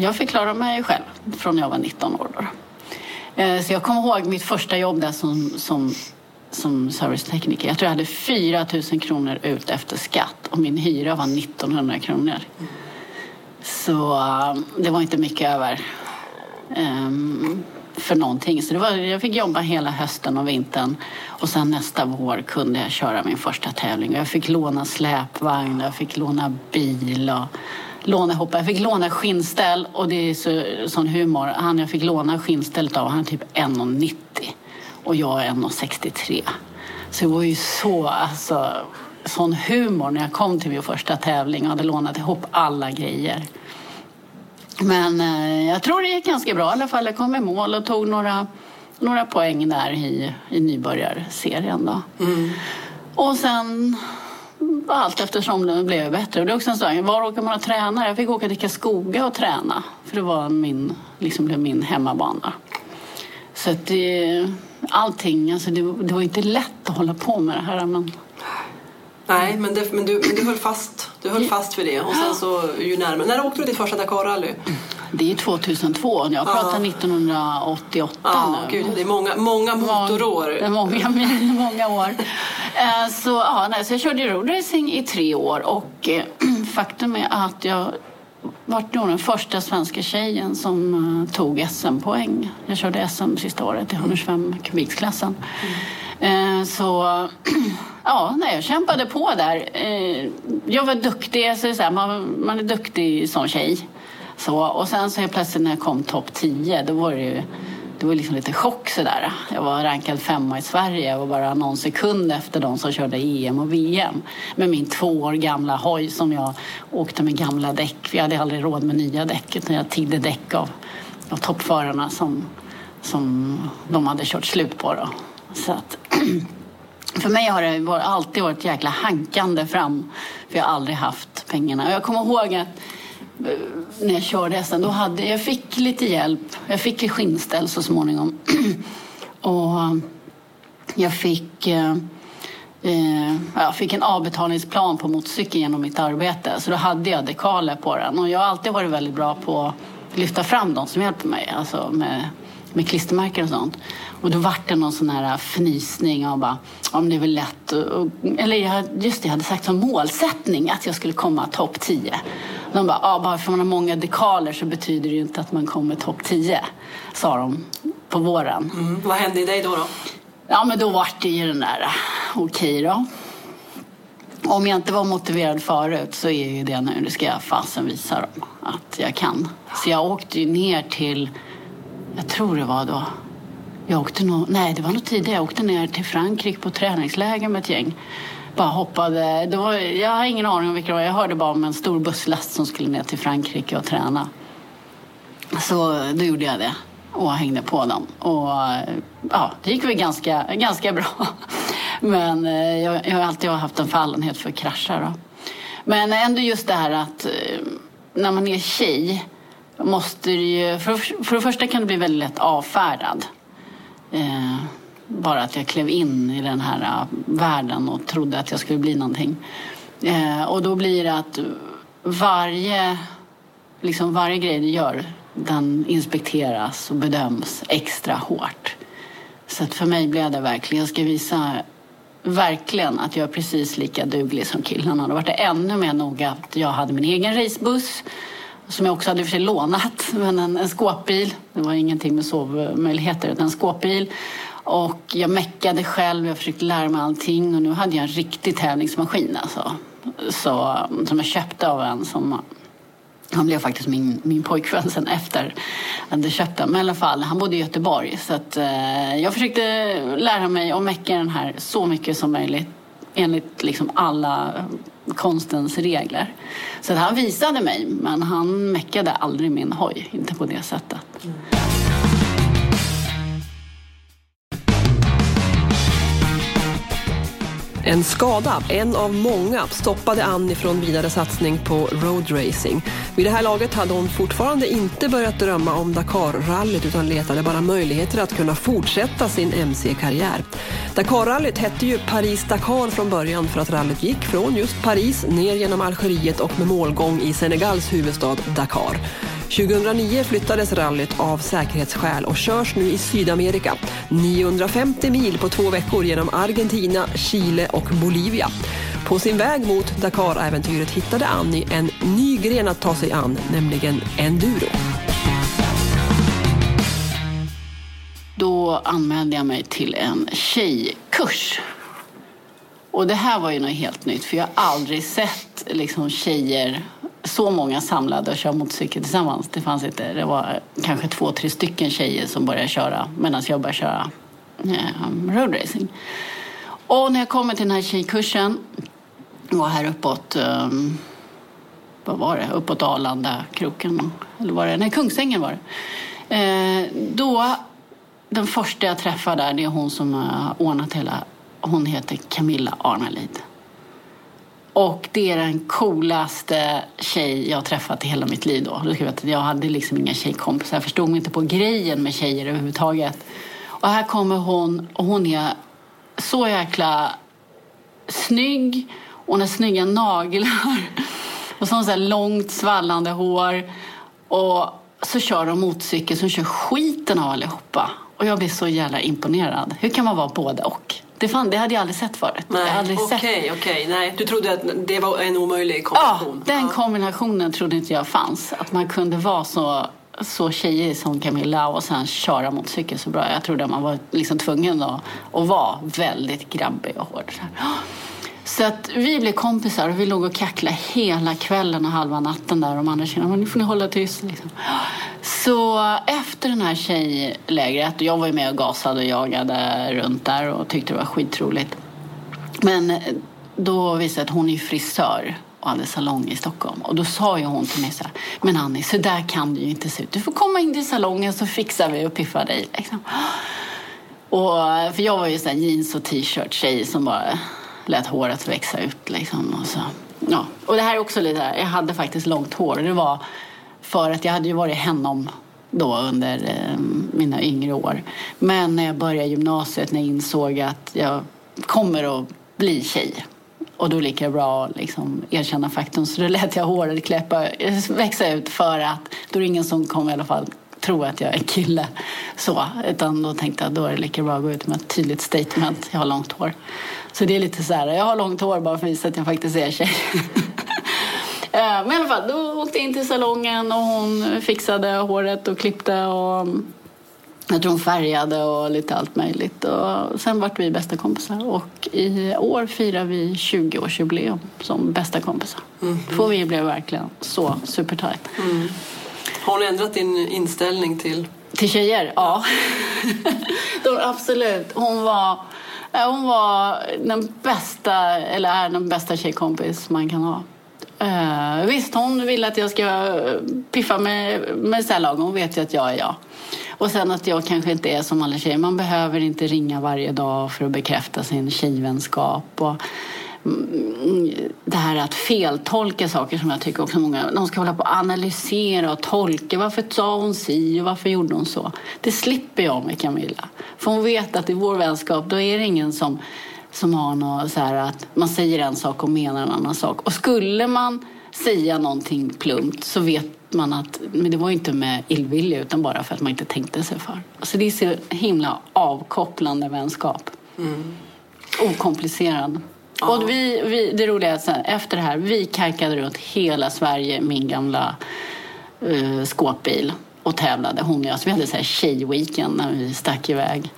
jag fick klara mig själv från jag var 19 år. Då. Eh, så jag kommer ihåg mitt första jobb där som, som, som servicetekniker. Jag tror jag hade 4 000 kronor ut efter skatt och min hyra var 1900 kronor. Så um, det var inte mycket över um, för någonting. Så det var, jag fick jobba hela hösten och vintern och sen nästa vår kunde jag köra min första tävling. Jag fick låna släpvagn, jag fick låna bil och lånehoppa. Jag fick låna skinnställ och det är så, sån humor. Han jag fick låna skinnstället av, han är typ 1,90 och jag är 1,63. Så det var ju så, alltså, sån humor när jag kom till min första tävling och hade lånat ihop alla grejer. Men eh, jag tror det gick ganska bra i alla fall. Jag kom i mål och tog några, några poäng där i, i nybörjarserien. Då. Mm. Och sen allt eftersom det blev bättre. Och det är också en sak, var åker man och tränar? Jag fick åka till Karlskoga och träna. För det var min, liksom blev min hemmabana. Så det, allting, alltså det, det var inte lätt att hålla på med det här. Men... Nej, men, det, men, du, men du höll fast du höll fast vid det. Och sen så ju närmare. När åkte du ditt första Dakar-rally? Det är 2002. Jag pratar ah. 1988 ah, nu. Gud, det är många, många motorår. Det är många, många år. Eh, så, ja, nej, så jag körde roadracing i tre år och eh, faktum är att jag vart nog den första svenska tjejen som uh, tog SM-poäng. Jag körde SM sista året i 125 kubiksklassen. Mm. Uh, så ja, nej, jag kämpade på där. Uh, jag var duktig, så här, man, man är duktig som tjej. Så, och sen så plötsligt när jag kom topp 10 då var det ju det var liksom lite chock sådär. Jag var rankad femma i Sverige och bara någon sekund efter de som körde EM och VM med min två år gamla hoj som jag åkte med gamla däck. Vi hade aldrig råd med nya däck utan jag tiggde däck av, av toppförarna som, som de hade kört slut på. Då. Så att, för mig har det alltid varit jäkla hankande fram för jag har aldrig haft pengarna. Jag kommer ihåg att Eh, när jag körde hästen. Då hade, jag fick lite hjälp. Jag fick skinnställ så småningom. och eh, jag fick, eh, eh, jag fick en avbetalningsplan på motorcykeln genom mitt arbete. Så då hade jag dekaler på den. Och jag har alltid varit väldigt bra på att lyfta fram de som hjälper mig. Alltså med, med klistermärken och sånt. Och då vart det någon sån här fnysning och bara, om det är väl lätt. Och, eller jag, just det, jag hade sagt som målsättning att jag skulle komma topp 10. De bara, ah, bara för man har många dekaler så betyder det ju inte att man kommer topp 10, sa de på våren. Mm. Vad hände i dig då? då? Ja, men då vart det ju den där, okej okay då. Om jag inte var motiverad förut så är ju det nu, det ska jag fasen visa dem att jag kan. Så jag åkte ju ner till, jag tror det var då, jag åkte nog, nej det var nog tidigare, jag åkte ner till Frankrike på träningsläger med ett gäng bara hoppade. Det var, jag har ingen aning om vilka det var. Jag hörde bara om en stor busslast som skulle ner till Frankrike och träna. Så då gjorde jag det och hängde på dem. Och ja, det gick väl ganska, ganska bra. Men eh, jag, jag har alltid haft en fallenhet för krascher. Då. Men ändå just det här att eh, när man är tjej måste det ju... För, för det första kan det bli väldigt lätt avfärdad. Eh, bara att jag klev in i den här eh, världen och trodde att jag skulle bli någonting. Eh, och då blir det att varje, liksom varje grej du gör den inspekteras och bedöms extra hårt. Så att för mig blev det verkligen, jag ska visa verkligen att jag är precis lika duglig som killarna. Då var det ännu mer noga att jag hade min egen racebuss som jag också hade för sig lånat, men en, en skåpbil. Det var ingenting med sovmöjligheter, utan en skåpbil. Och jag meckade själv, jag försökte lära mig allting och nu hade jag en riktig tävlingsmaskin alltså. Så, som jag köpte av en som han blev faktiskt min, min pojkvän sen efter att jag köpte den. Men i alla fall, han bodde i Göteborg. Så att, eh, jag försökte lära mig att mecka den här så mycket som möjligt enligt liksom alla konstens regler. Så han visade mig, men han meckade aldrig min hoj. Inte på det sättet. Mm. En skada, en av många, stoppade Annie från vidare satsning på roadracing. Vid det här laget hade hon fortfarande inte börjat drömma om Dakar-rallyt utan letade bara möjligheter att kunna fortsätta sin MC-karriär. Dakar-rallyt hette ju Paris-Dakar från början för att rallyt gick från just Paris ner genom Algeriet och med målgång i Senegals huvudstad Dakar. 2009 flyttades rallyt av säkerhetsskäl och körs nu i Sydamerika. 950 mil på två veckor genom Argentina, Chile och Bolivia. På sin väg mot Dakar-äventyret hittade Annie en ny gren att ta sig an, nämligen enduro. Då anmälde jag mig till en tjejkurs. Och det här var ju något helt nytt, för jag har aldrig sett liksom, tjejer så många samlade och köra motorcykel tillsammans. Det fanns inte. Det var kanske två, tre stycken tjejer som började köra medan jag började köra eh, roadracing. Och när jag kommer till den här tjejkursen, var här uppåt, eh, vad var det, uppåt Arlanda, kroken, eller var det, nej Kungsängen var det. Eh, då, den första jag träffar där, det är hon som har ordnat hela, hon heter Camilla Arnalid. Och det är den coolaste tjej jag har träffat i hela mitt liv då. Jag hade liksom inga tjejkompisar. Jag förstod mig inte på grejen med tjejer överhuvudtaget. Och här kommer hon och hon är så jäkla snygg. Hon har snygga naglar och så har hon så här långt svallande hår. Och så kör de motorcykel så hon kör skiten av allihopa. Och jag blir så jävla imponerad. Hur kan man vara både och? Det, fan, det hade jag aldrig sett förut. Nej, aldrig okej, sett. okej. Nej, du trodde att det var en omöjlig Ja, kombination? den kombinationen trodde inte jag fanns. Att man kunde vara så, så tjejig som Camilla och sen köra motorcykel så bra. Jag trodde man var liksom tvungen att, att vara väldigt grabbig och hård. Så att vi blev kompisar och vi låg och kacklade hela kvällen och halva natten där. Och de andra tjejerna, nu får ni hålla tyst. Liksom. Så efter den här tjejlägret, jag var ju med och gasade och jagade runt där och tyckte det var skitroligt. Men då visade det att hon är frisör och hade salong i Stockholm. Och då sa ju hon till mig så här, men Annie, så där kan du ju inte se ut. Du får komma in till salongen så fixar vi och piffar dig. Liksom. Och, för jag var ju så här jeans och t-shirt tjej som bara lät håret växa ut. Liksom, och, så. Ja. och det här är också lite, här, jag hade faktiskt långt hår. Det var för att jag hade ju varit hennom då under eh, mina yngre år. Men när jag började gymnasiet, när jag insåg att jag kommer att bli tjej och då lika bra att liksom erkänna faktum. Så då lät jag håret kläppa, växa ut för att då är det ingen som kommer i alla fall tro att jag är kille. Så, utan då tänkte jag då är det lika bra att gå ut med ett tydligt statement. Jag har långt hår. Så det är lite så här, jag har långt hår bara för att visa att jag faktiskt är tjej. Men i alla fall, då åkte jag in till salongen och hon fixade håret och klippte och jag tror hon färgade och lite allt möjligt. Och sen vart vi bästa kompisar och i år firar vi 20-årsjubileum som bästa kompisar. Mm. För vi blev verkligen så supertajt. Mm. Har hon ändrat din inställning till... Till tjejer? Ja. De, absolut. Hon var, Äh, hon var den bästa, eller är den bästa tjejkompis man kan ha. Uh, visst, hon vill att jag ska äh, piffa med, med sällag. Hon vet ju att jag är jag. Och sen att jag kanske inte är som alla tjejer. Man behöver inte ringa varje dag för att bekräfta sin tjejvänskap. Och det här att feltolka saker som jag tycker också många... De ska hålla på att analysera och tolka. Varför sa hon si och varför gjorde hon så? Det slipper jag med Camilla. För hon vet att i vår vänskap då är det ingen som, som har något så här att man säger en sak och menar en annan sak. Och skulle man säga någonting plumpt så vet man att men det var inte med illvilja utan bara för att man inte tänkte sig för. Alltså det är så himla avkopplande vänskap. Mm. Okomplicerad. Ja. Och vi, vi, det roliga är att sen, efter det här, vi karkade runt hela Sverige min gamla uh, skåpbil och tävlade. Hon och jag. Så vi hade så här tjejweekend när vi stack iväg.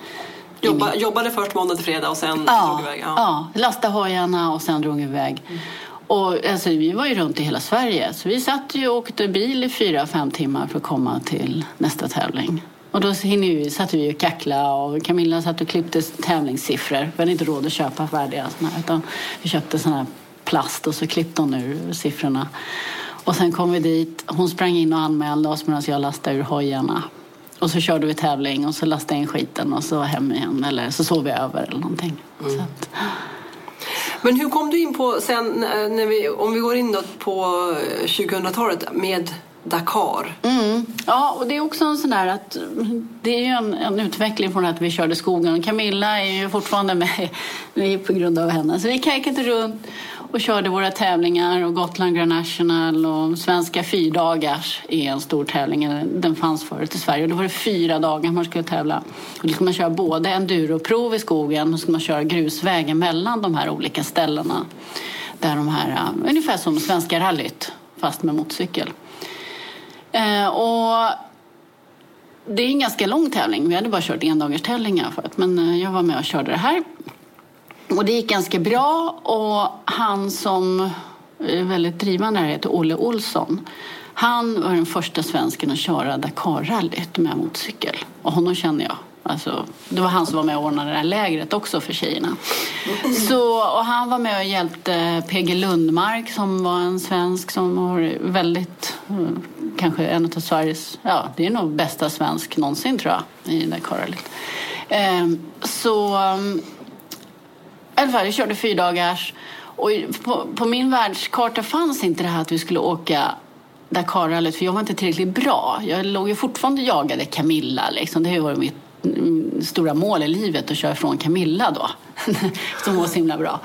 Jobba, jobbade först måndag till fredag och sen ja, drog iväg? Ja, ja lastade hojarna och sen drog iväg. Mm. Och, alltså, vi var ju runt i hela Sverige. Så vi satt ju och åkte bil i fyra, fem timmar för att komma till nästa tävling. Och då vi, satt vi och kackla och Camilla satt och klippte tävlingssiffror. Vi hade inte råd att köpa färdiga såna här, utan vi köpte sån här plast och så klippte hon ur siffrorna. Och sen kom vi dit. Hon sprang in och anmälde oss medan jag lastade ur hojarna. Och så körde vi tävling och så lastade jag in skiten och så hem igen. Eller så sov vi över eller någonting. Mm. Att... Men hur kom du in på sen, när vi, om vi går in på 2000-talet med Dakar. Mm. Ja, och det är också en sån där att det är ju en, en, utveckling från att vi körde skogen. Camilla är ju fortfarande med, på grund av henne. Så vi kajkade runt och körde våra tävlingar och Gotland Grand National och Svenska fyrdagars är en stor tävling. Den fanns förut i Sverige och då var det fyra dagar man skulle tävla. Och då skulle man köra både enduroprov i skogen och så skulle man köra grusvägen mellan de här olika ställena. Där de här, ungefär som Svenska rallyt fast med motorcykel. Eh, och det är en ganska lång tävling. Vi hade bara kört endagars tävlingar förut. Men eh, jag var med och körde det här. Och det gick ganska bra. Och han som är väldigt drivande här heter Olle Olsson. Han var den första svensken att köra Dakarrallyt med motorcykel. Och honom känner jag. Alltså, det var han som var med och ordnade det här lägret också för tjejerna. Så, och han var med och hjälpte PG Lundmark som var en svensk som var väldigt, eh, kanske en av Sveriges, ja det är nog bästa svensk någonsin tror jag i Dakarrallyt. Ehm, så eh, i alla fall, jag körde fyra dagars och på, på min världskarta fanns inte det här att vi skulle åka Dakarrallyt för jag var inte tillräckligt bra. Jag låg ju fortfarande och jagade Camilla. Liksom. Det har varit mitt stora mål i livet att köra ifrån Camilla då. som var så himla bra.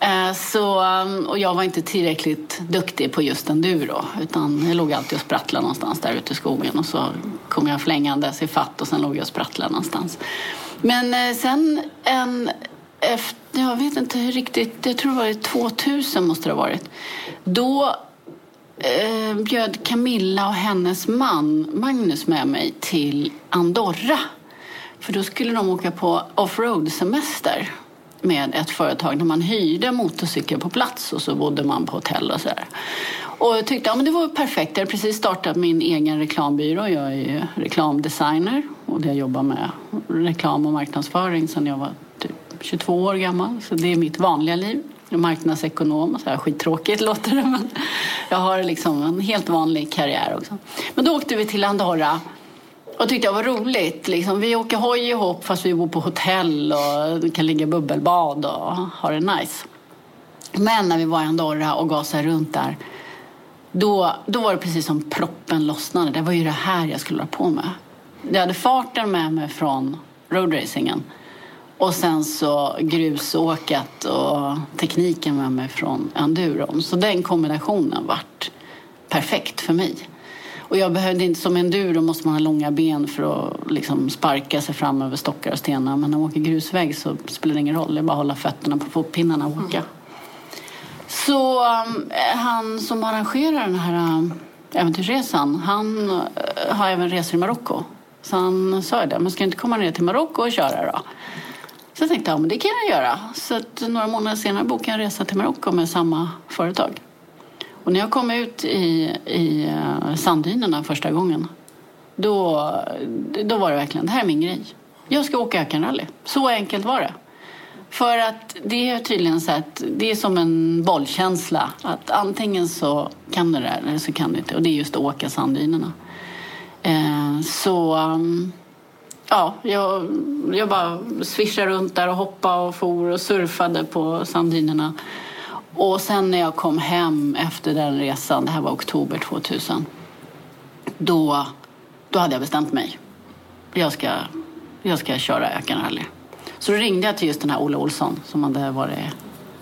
Eh, så, och jag var inte tillräckligt duktig på just enduro. Utan jag låg alltid och sprattlade någonstans där ute i skogen. Och så kom jag flängandes i fatt och sen låg jag och sprattlade någonstans. Men eh, sen en efter, jag vet inte riktigt, jag tror det var 2000 måste det ha varit. Då eh, bjöd Camilla och hennes man Magnus med mig till Andorra. För då skulle de åka på offroad-semester med ett företag när man hyrde motorcykel på plats och så bodde man på hotell och sådär. Och jag tyckte att ja, det var perfekt. Jag hade precis startat min egen reklambyrå. Jag är ju reklamdesigner och jag jobbar med reklam och marknadsföring sedan jag var typ 22 år gammal. Så det är mitt vanliga liv. Jag är marknadsekonom. Så här, skittråkigt låter det men jag har liksom en helt vanlig karriär också. Men då åkte vi till Andorra och tyckte jag var roligt. Liksom, vi åker hoj ihop fast vi bor på hotell och kan ligga i bubbelbad och ha det nice. Men när vi var i Andorra och gasade runt där då, då var det precis som proppen lossnade. Det var ju det här jag skulle hålla på med. Jag hade farten med mig från roadracingen och sen så grusåket och tekniken med mig från enduron. Så den kombinationen vart perfekt för mig. Och jag behövde inte, som enduro måste man ha långa ben för att liksom sparka sig fram över stockar och stenar. Men när man åker grusväg så spelar det ingen roll. Det är bara att hålla fötterna på fotpinnarna och åka. Mm. Så um, han som arrangerar den här um, äventyrsresan, han uh, har även resor i Marocko. Så han sa det, men ska inte komma ner till Marocko och köra då? Så jag tänkte, ja men det kan jag göra. Så att några månader senare bokade jag en resa till Marocko med samma företag. Och när jag kom ut i, i eh, sanddynerna första gången, då, då var det verkligen, det här är min grej. Jag ska åka ökenrally. Så enkelt var det. För att det är tydligen så att det är som en bollkänsla. Att antingen så kan du det eller så kan du inte. Och det är just att åka sanddynerna. Eh, så mm, ja, jag, jag bara svischade runt där och hoppade och for och surfade på sanddynerna. Och sen när jag kom hem efter den resan, det här var oktober 2000, då, då hade jag bestämt mig. Jag ska, jag ska köra ökenrally. Så då ringde jag till just den här Olle Olsson som hade varit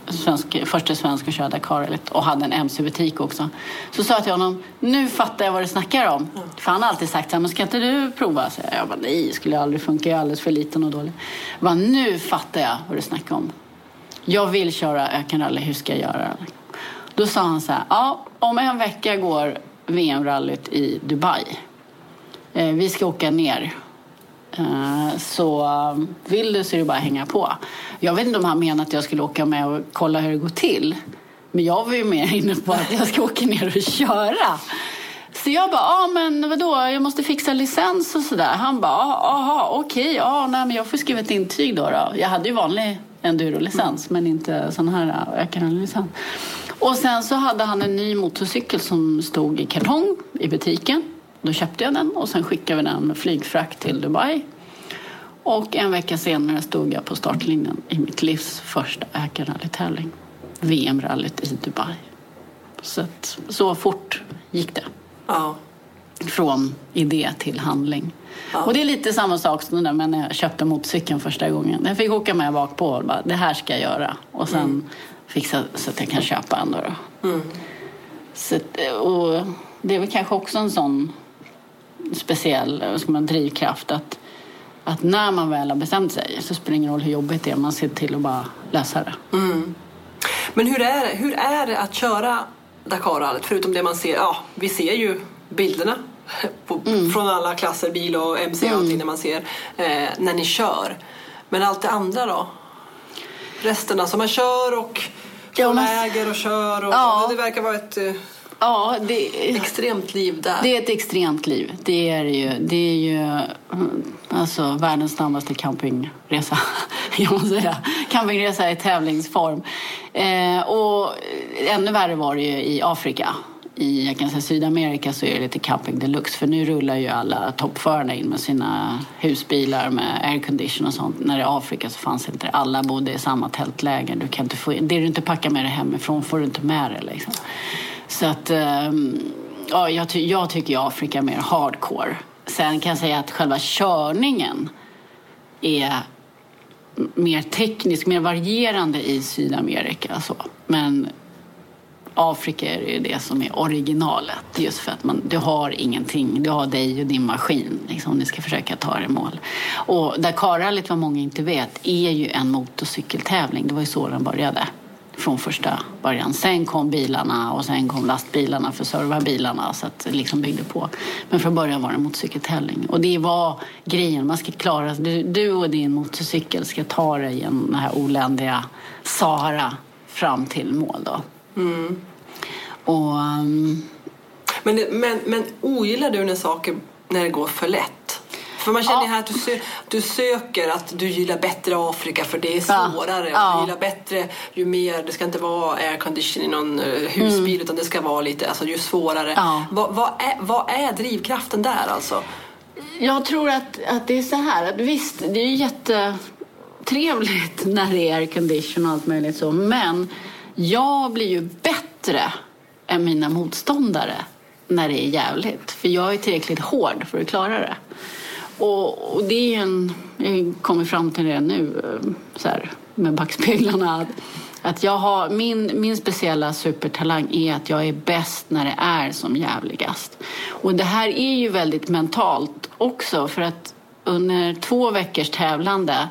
svensk, första svensk att köra Dakar och hade en MC-butik också. Så sa jag till honom, nu fattar jag vad du snackar om. Mm. För han har alltid sagt men ska inte du prova? Så jag bara, nej, skulle aldrig funka, jag är alldeles för liten och dålig. Jag bara, nu fattar jag vad du snackar om. Jag vill köra ökenrally, hur ska jag göra? Då sa han så här, ja, om en vecka går VM-rallyt i Dubai. Eh, vi ska åka ner Eh, så eh, vill du så är det bara att hänga på. Jag vet inte om han menar att jag skulle åka med och kolla hur det går till. Men jag var ju mer inne på att jag ska åka ner och köra. Så jag bara, ja men vadå, jag måste fixa licens och sådär. Han bara, jaha okej, ja nej men jag får skriva ett intyg då. då. Jag hade ju vanlig endurolicens men inte sån här ökenlicens. Och sen så hade han en ny motorcykel som stod i kartong i butiken. Då köpte jag den och sen skickade vi den med flygfrakt till Dubai. Och en vecka senare stod jag på startlinjen i mitt livs första ökenrallytävling. VM-rallyt i Dubai. Så, att, så fort gick det. Ja. Från idé till handling. Ja. Och det är lite samma sak som när jag köpte motorcykeln första gången. Jag fick åka med bak på och bara, det här ska jag göra. Och sen mm. fixa så att jag kan köpa en då. då. Mm. Så, och det är väl kanske också en sån speciell ska man, drivkraft. Att, att när man väl har bestämt sig så spelar det ingen roll hur jobbigt det är. Man ser till att bara lösa det. Mm. Men hur är, hur är det att köra Dakarrallyt? Förutom det man ser, ja vi ser ju bilderna på, mm. från alla klasser, bil och MC och mm. allting när man ser eh, när ni kör. Men allt det andra då? Resten, alltså man kör och ja, man... äger och kör och ja. det verkar vara ett eh, Ja, det, extremt liv där. Det är ett extremt liv. Det är ju. Det är ju mm, alltså, världens snabbaste campingresa, kan man säga. Campingresa i tävlingsform. Eh, och ännu värre var det ju i Afrika. I jag kan säga, Sydamerika så är det lite camping deluxe för nu rullar ju alla toppförarna in med sina husbilar med aircondition och sånt. När det är Afrika så fanns inte det. Alla bodde i samma tältläger. Du kan inte få in, det du inte packar med dig hemifrån får du inte med dig. Liksom. Så att, ehm, ja, jag, ty jag tycker Afrika är mer hardcore. Sen kan jag säga att själva körningen är mer teknisk, mer varierande i Sydamerika. Så. Men Afrika är det ju det som är originalet. Just för att man, du har ingenting. Du har dig och din maskin. Liksom, du ska försöka ta dig i mål. Och Dakarrallyt, vad många inte vet, är ju en motorcykeltävling. Det var ju så den började från första början. Sen kom bilarna och sen kom lastbilarna för att serva bilarna så att det liksom byggde på. Men från början var det motorcykeltävling. Och det var grejen, man ska klara du, du och din motorcykel ska ta dig genom den här oländiga Sahara fram till mål då. Mm. Och, um... men, men, men ogillar du när saker när det går för lätt? För man känner ja. här att du, sö du, söker att du gillar bättre Afrika för det är svårare. Ja. Du gillar bättre ju mer, det ska inte vara aircondition i någon eh, husbil mm. utan det ska vara lite, alltså ju svårare. Ja. Vad, vad, är, vad är drivkraften där alltså? Jag tror att, att det är så här, att visst det är jättetrevligt när det är aircondition och allt möjligt så men jag blir ju bättre än mina motståndare när det är jävligt. För jag är tillräckligt hård för att klara det. Och, och det är en, jag kommer fram till det nu eh, så här, med backspeglarna. Att, att jag har, min, min speciella supertalang är att jag är bäst när det är som jävligast. Och det här är ju väldigt mentalt också för att under två veckors tävlande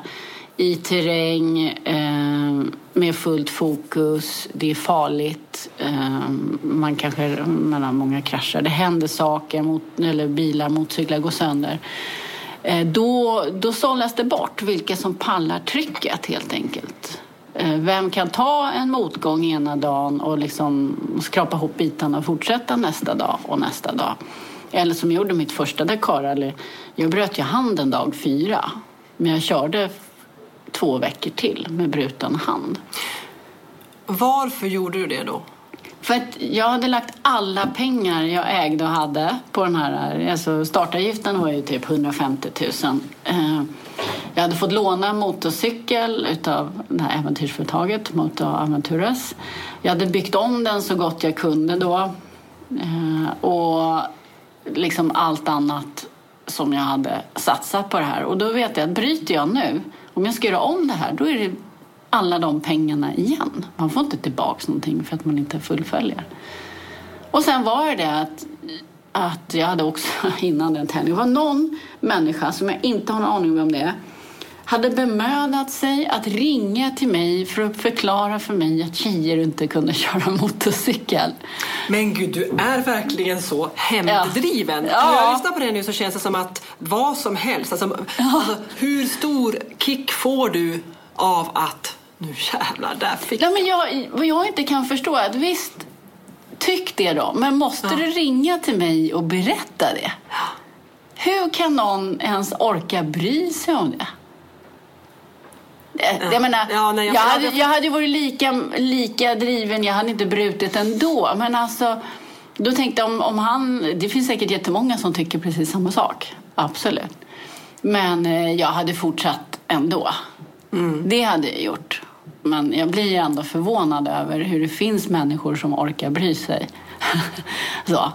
i terräng eh, med fullt fokus. Det är farligt. Eh, man kanske, menar, många kraschar. Det händer saker, mot, eller bilar, motorcyklar går sönder. Eh, då, då sållas det bort vilka som pallar trycket helt enkelt. Eh, vem kan ta en motgång ena dagen och liksom skrapa ihop bitarna och fortsätta nästa dag och nästa dag? Eller som jag gjorde mitt första Dakar, jag bröt ju handen dag fyra. Men jag körde två veckor till med bruten hand. Varför gjorde du det då? För att jag hade lagt alla pengar jag ägde och hade på den här. Alltså startavgiften var ju typ 150 000. Eh, jag hade fått låna motorcykel av det här äventyrsföretaget, Motor Aventuras. Jag hade byggt om den så gott jag kunde då. Eh, och liksom allt annat som jag hade satsat på det här. Och då vet jag att bryter jag nu, om jag ska göra om det här, då är det alla de pengarna igen. Man får inte tillbaka någonting för att man inte fullföljer. Och sen var det att, att jag hade också innan den tävlingen, det var någon människa som jag inte har någon aning om vem det är, hade bemödat sig att ringa till mig för att förklara för mig att tjejer inte kunde köra motorcykel. Men gud, du är verkligen så hämnddriven. Ja. Ja. När jag lyssnar på det nu så känns det som att vad som helst, alltså, ja. alltså, hur stor kick får du av att nu jävlar, där fick Nej, men jag. Vad jag inte kan förstå är att visst, tyck det då, men måste ja. du ringa till mig och berätta det? Hur kan någon ens orka bry sig om det? Ja. Jag menar, ja, nej, jag, jag, hade, jag hade varit lika, lika driven, jag hade inte brutit ändå. Men alltså, då tänkte jag om, om han... Det finns säkert jättemånga som tycker precis samma sak. Absolut. Men eh, jag hade fortsatt ändå. Mm. Det hade jag gjort. Men jag blir ändå förvånad över hur det finns människor som orkar bry sig. så.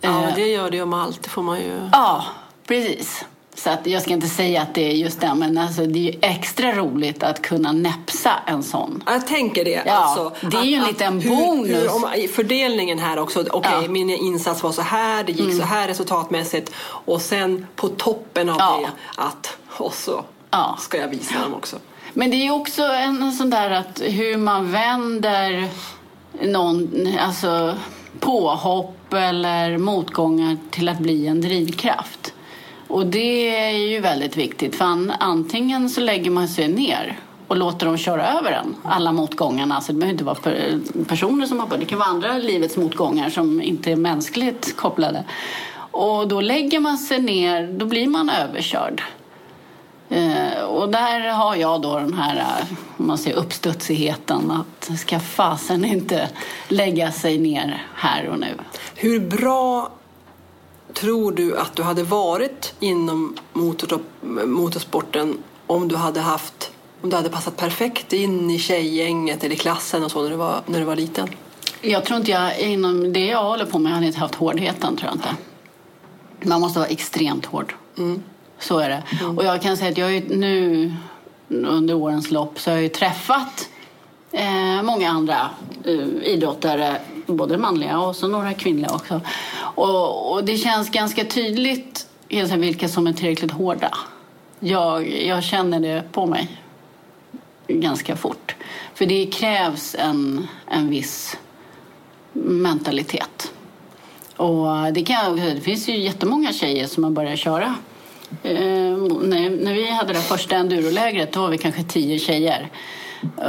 Ja, eh, det gör det om allt. Det får man ju... Ja, precis. Så att jag ska inte säga att det är just det, men alltså, det är ju extra roligt att kunna näpsa en sån. Jag tänker det. Ja, alltså, det är ju en att, liten hur, bonus. Hur, om, fördelningen här också. Okej, okay, ja. min insats var så här, det gick mm. så här resultatmässigt. Och sen på toppen av ja. det att, och så ja. ska jag visa dem också. Men det är också en sån där att hur man vänder någon, alltså påhopp eller motgångar till att bli en drivkraft. Och det är ju väldigt viktigt för antingen så lägger man sig ner och låter dem köra över en, alla motgångarna. Alltså det behöver inte vara personer som har det kan vara andra livets motgångar som inte är mänskligt kopplade. Och då lägger man sig ner, då blir man överkörd. Eh, och där har jag då den här eh, man säger, uppstudsigheten att ska fasen inte lägga sig ner här och nu. Hur bra tror du att du hade varit inom motorsporten om du hade haft om du hade passat perfekt in i tjejgänget eller klassen och så när du var, när du var liten? Jag tror inte jag, inom det jag håller på med, hade inte haft hårdheten tror jag inte. Man måste vara extremt hård. Mm. Så är det. Och jag kan säga att jag nu under årens lopp så har jag ju träffat eh, många andra eh, idrottare, både manliga och så några kvinnliga också. Och, och det känns ganska tydligt vilka som är tillräckligt hårda. Jag, jag känner det på mig ganska fort. För det krävs en, en viss mentalitet. Och det, kan, det finns ju jättemånga tjejer som har börjat köra. Eh, när, när vi hade det första endurolägret då var vi kanske tio tjejer.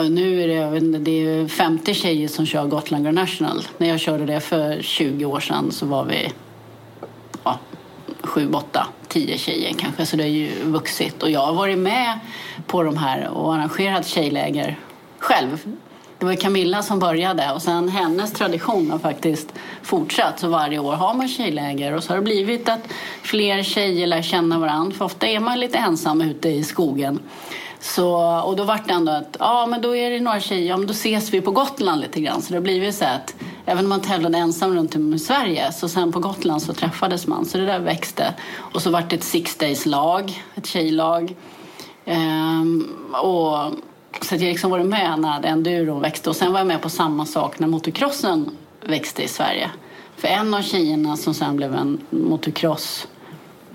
Nu är det, det är 50 tjejer som kör Gotland Grand National. När jag körde det för 20 år sedan så var vi ja, sju, åtta, tio tjejer kanske. Så det är ju vuxit. Och jag har varit med på de här och arrangerat tjejläger själv. Det var Camilla som började och sen hennes tradition har faktiskt fortsatt. Så varje år har man tjejläger och så har det blivit att fler tjejer lär känna varandra. För ofta är man lite ensam ute i skogen. Så, och då vart det ändå att, ja men då är det några tjejer, ja men då ses vi på Gotland lite grann. Så det har blivit så att även om man tävlade ensam runt om i Sverige så sen på Gotland så träffades man. Så det där växte. Och så vart det ett six days-lag, ett tjejlag. Ehm, och, så att jag liksom var med när enduron växte. Och sen var jag med på samma sak när motocrossen växte i Sverige. För en av tjejerna som sen blev en motocross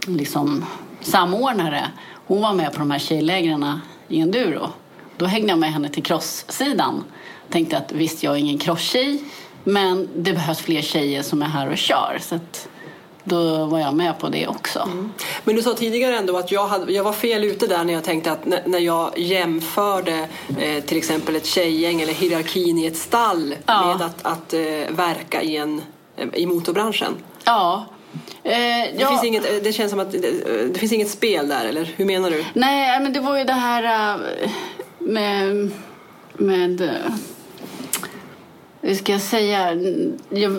liksom, samordnare hon var med på de här tjejlägren i enduro. Då hängde jag med henne till crosssidan. Tänkte att visst, jag är ingen crosstjej men det behövs fler tjejer som är här och kör. Så att då var jag med på det också. Mm. Men du sa tidigare ändå att jag, hade, jag var fel ute där när jag tänkte att när, jag jämförde eh, till exempel ett tjejgäng eller hierarkin i ett stall ja. med att, att eh, verka i, en, eh, i motorbranschen. Ja, det, ja. finns inget, det känns som att det, det, finns inget spel där, eller hur menar du? Nej, men det var ju det här med... med hur ska jag säga?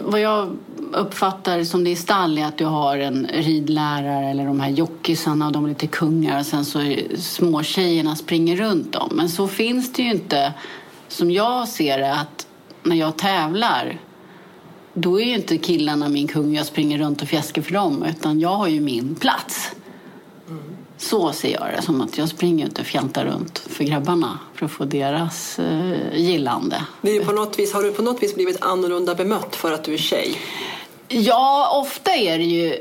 Vad jag uppfattar som det är stall är att du har en ridlärare eller de här jockisarna och de är lite kungar och sen så småtjejerna springer runt dem. Men så finns det ju inte som jag ser det att när jag tävlar då är ju inte killarna min kung jag springer runt och fjäskar för dem utan jag har ju min plats. Mm. Så ser jag det, som att jag springer inte och fjantar runt för grabbarna för att få deras eh, gillande. Det är på något vis, har du på något vis blivit annorlunda bemött för att du är tjej? Ja, ofta är det ju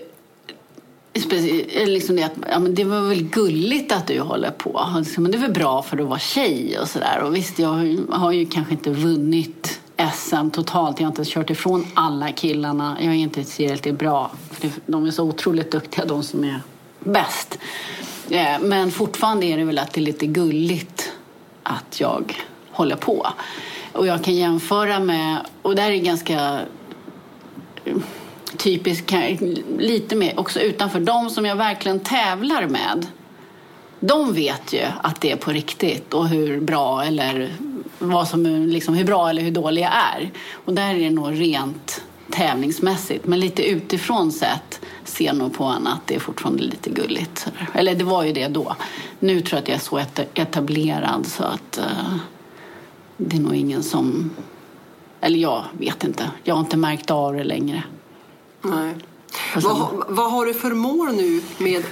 Liksom det, att, ja, men det var väl gulligt att du håller på. Men det är väl bra för att vara tjej och sådär. Och visst, jag har ju kanske inte vunnit SM totalt. Jag har inte kört ifrån alla killarna. Jag är inte tillräckligt bra. För de är så otroligt duktiga, de som är bäst. Eh, men fortfarande är det väl att det är lite gulligt att jag håller på. Och jag kan jämföra med, och det här är ganska eh, typiskt, lite mer också utanför, de som jag verkligen tävlar med. De vet ju att det är på riktigt och hur bra eller vad som, liksom, hur bra eller hur dålig jag är. Och där är det nog rent tävlingsmässigt. Men lite utifrån sett ser nog på en att det är fortfarande lite gulligt. Eller det var ju det då. Nu tror jag att jag är så etablerad så att uh, det är nog ingen som... Eller jag vet inte. Jag har inte märkt av det längre. Nej. Vad, vad har du för mål nu med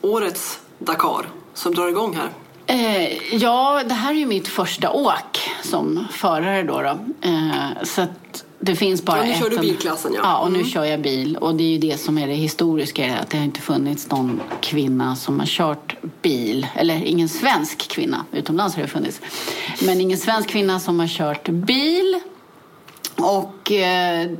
årets Dakar som drar igång här? Eh, ja, det här är ju mitt första åk som förare då. då. Eh, så det finns bara ja, nu kör du bilklassen ja. Ja, och mm. nu kör jag bil. Och det är ju det som är det historiska, att det har inte funnits någon kvinna som har kört bil. Eller ingen svensk kvinna, utomlands har det funnits. Men ingen svensk kvinna som har kört bil. Och eh,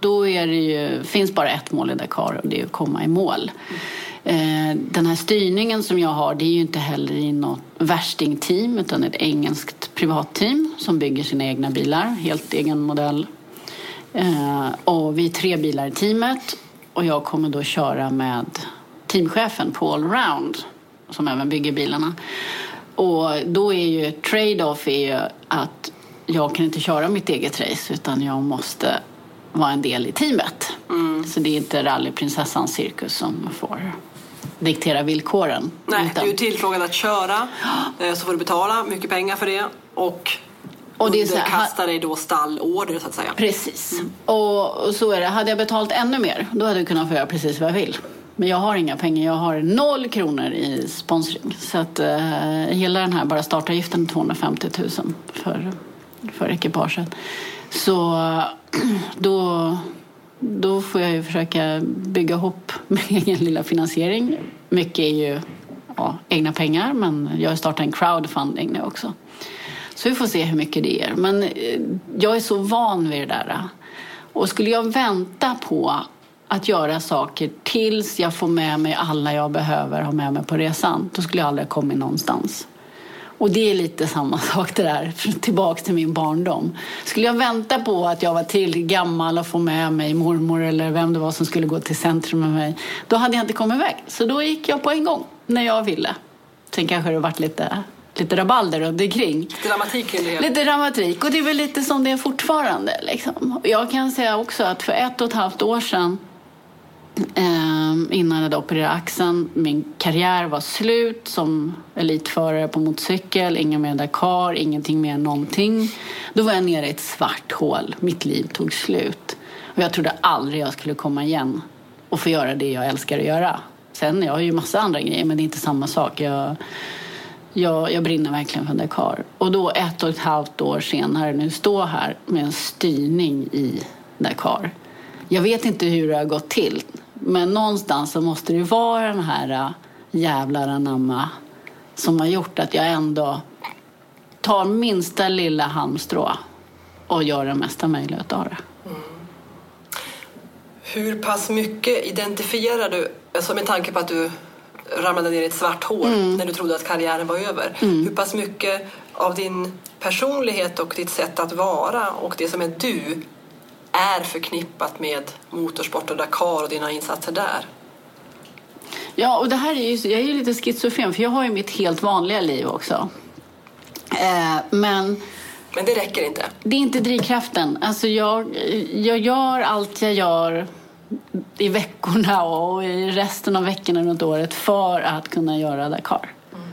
då är det ju, finns bara ett mål i Dakar och det är att komma i mål. Mm. Eh, den här styrningen som jag har det är ju inte heller i något värstingteam utan ett engelskt privatteam som bygger sina egna bilar, helt egen modell. Eh, och vi är tre bilar i teamet och jag kommer då köra med teamchefen Paul Round som även bygger bilarna. Och då är ju trade-off är ju att jag kan inte köra mitt eget race utan jag måste vara en del i teamet. Mm. Så det är inte rallyprinsessans cirkus som får diktera villkoren. Nej, utan... du är tillfrågad att köra eh, så får du betala mycket pengar för det och och det underkastar dig då stallorder så att säga. Precis. Mm. Och, och, så är det. Hade jag betalt ännu mer då hade jag kunnat få göra precis vad jag vill. Men jag har inga pengar. Jag har noll kronor i sponsring. Så att eh, hela den här bara startavgiften är 250 000 för, för ekipaget. Så då, då får jag ju försöka bygga ihop min egen lilla finansiering. Mycket är ju ja, egna pengar, men jag har startat en crowdfunding nu också. Så vi får se hur mycket det ger. Men eh, jag är så van vid det där. Och skulle jag vänta på att göra saker tills jag får med mig alla jag behöver ha med mig på resan, då skulle jag aldrig komma någonstans. Och det är lite samma sak det där, tillbaks till min barndom. Skulle jag vänta på att jag var till gammal och få med mig mormor eller vem det var som skulle gå till centrum med mig, då hade jag inte kommit iväg. Så då gick jag på en gång, när jag ville. Sen kanske det varit lite lite rabalder runt omkring. Lite dramatik kring det Lite dramatik. Och det är väl lite som det är fortfarande. Liksom. Jag kan säga också att för ett och ett halvt år sedan Ehm, innan jag hade opererat axeln. Min karriär var slut som elitförare på motorcykel. Ingen mer Dakar, ingenting mer någonting. Då var jag nere i ett svart hål. Mitt liv tog slut. Och jag trodde aldrig jag skulle komma igen och få göra det jag älskar att göra. Sen, jag har ju massa andra grejer, men det är inte samma sak. Jag, jag, jag brinner verkligen för Dakar. Och då ett och ett halvt år senare nu stå här med en styrning i Dakar. Jag vet inte hur det har gått till. Men någonstans så måste det vara den här äh, jävlar anamma som har gjort att jag ändå tar minsta lilla halmstrå och gör det mesta möjliga av det. Mm. Hur pass mycket identifierar du, alltså med tanke på att du ramlade ner i ett svart hål mm. när du trodde att karriären var över. Mm. Hur pass mycket av din personlighet och ditt sätt att vara och det som är du är förknippat med motorsport och Dakar och dina insatser där? Ja, och det här är ju, jag är ju lite schizofren för jag har ju mitt helt vanliga liv också. Eh, men... Men det räcker inte? Det är inte drivkraften. Alltså jag, jag gör allt jag gör i veckorna och i resten av veckorna runt året för att kunna göra Dakar. Mm.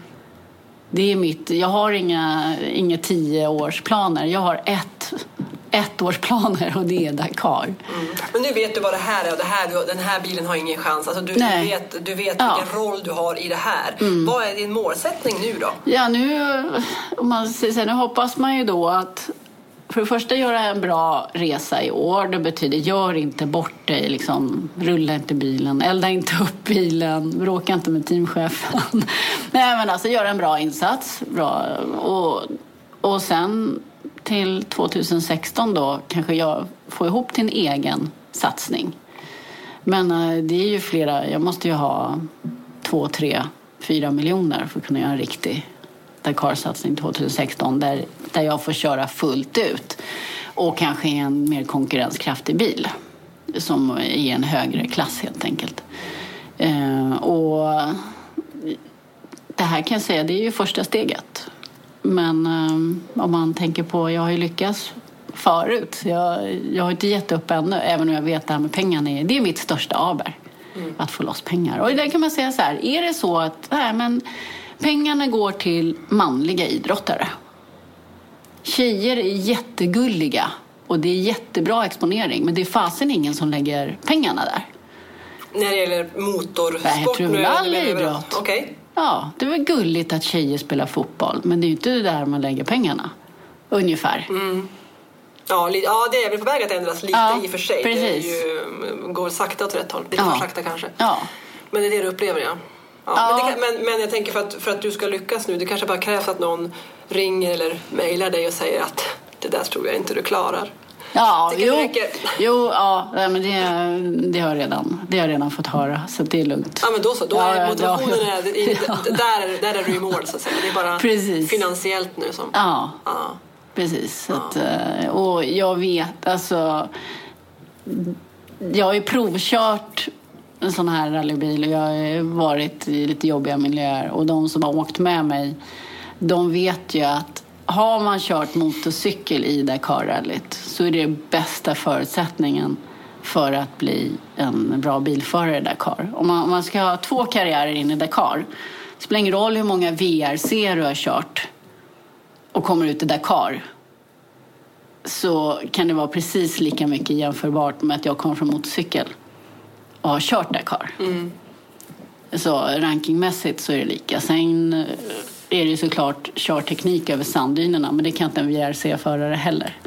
Det är mitt, jag har inga, inga tioårsplaner. Jag har ett ettårsplaner och det är Dakar. Mm. Men nu vet du vad det här är och det här, den här bilen har ingen chans. Alltså du, du vet, du vet ja. vilken roll du har i det här. Mm. Vad är din målsättning nu då? Ja, nu, om man säger, nu hoppas man ju då att för det första göra en bra resa i år. Det betyder gör inte bort dig, liksom, rulla inte bilen, elda inte upp bilen, bråka inte med teamchefen. Nej, men alltså göra en bra insats. Bra. Och, och sen till 2016 då kanske jag får ihop till en egen satsning. Men eh, det är ju flera, jag måste ju ha två, tre, fyra miljoner för att kunna göra en riktig Dakar-satsning 2016 där, där jag får köra fullt ut och kanske i en mer konkurrenskraftig bil som är i en högre klass helt enkelt. Eh, och det här kan jag säga, det är ju första steget. Men um, om man tänker på, jag har ju lyckats förut. Jag, jag har inte gett upp ännu, även om jag vet att det här med pengarna är, det är mitt största aber. Mm. Att få loss pengar. Och där kan man säga så här, är det så att nej, men pengarna går till manliga idrottare. Tjejer är jättegulliga och det är jättebra exponering men det är fasen ingen som lägger pengarna där. När det gäller motorsport? Jag tror all idrott. Okay. Ja, det är väl gulligt att tjejer spelar fotboll, men det är ju inte där man lägger pengarna. Ungefär. Mm. Ja, ja, det är väl på väg att ändras lite ja, i och för sig. Precis. Det ju, mm, går sakta åt rätt håll. Lite ja. för sakta kanske. Ja. Men det är det du upplever, ja. ja, ja. Men, kan, men, men, jag tänker för att, för att du ska lyckas nu, det kanske bara krävs att någon ringer eller mejlar dig och säger att det där tror jag inte du klarar. Ja, jo, jo ja, men det, det, har jag redan, det har jag redan fått höra, så det är lugnt. Ja, men då så. Då är motivationen, ja, ja. I, där, där är du i mål, så att säga. Det är bara precis. finansiellt nu som... Ja, ja. precis. Att, eh, och jag vet, alltså... Jag har ju provkört en sån här rallybil och jag har varit i lite jobbiga miljöer och de som har åkt med mig, de vet ju att har man kört motorcykel i Dakarrallyt så är det bästa förutsättningen för att bli en bra bilförare i Dakar. Om man, om man ska ha två karriärer in i Dakar det spelar ingen roll hur många VRC du har kört och kommer ut i Dakar så kan det vara precis lika mycket jämförbart med att jag kommer från motorcykel och har kört Dakar. Mm. Så rankingmässigt så är det lika. Sen eh, är det ju såklart körteknik över sanddynerna men det kan inte en VRC-förare heller.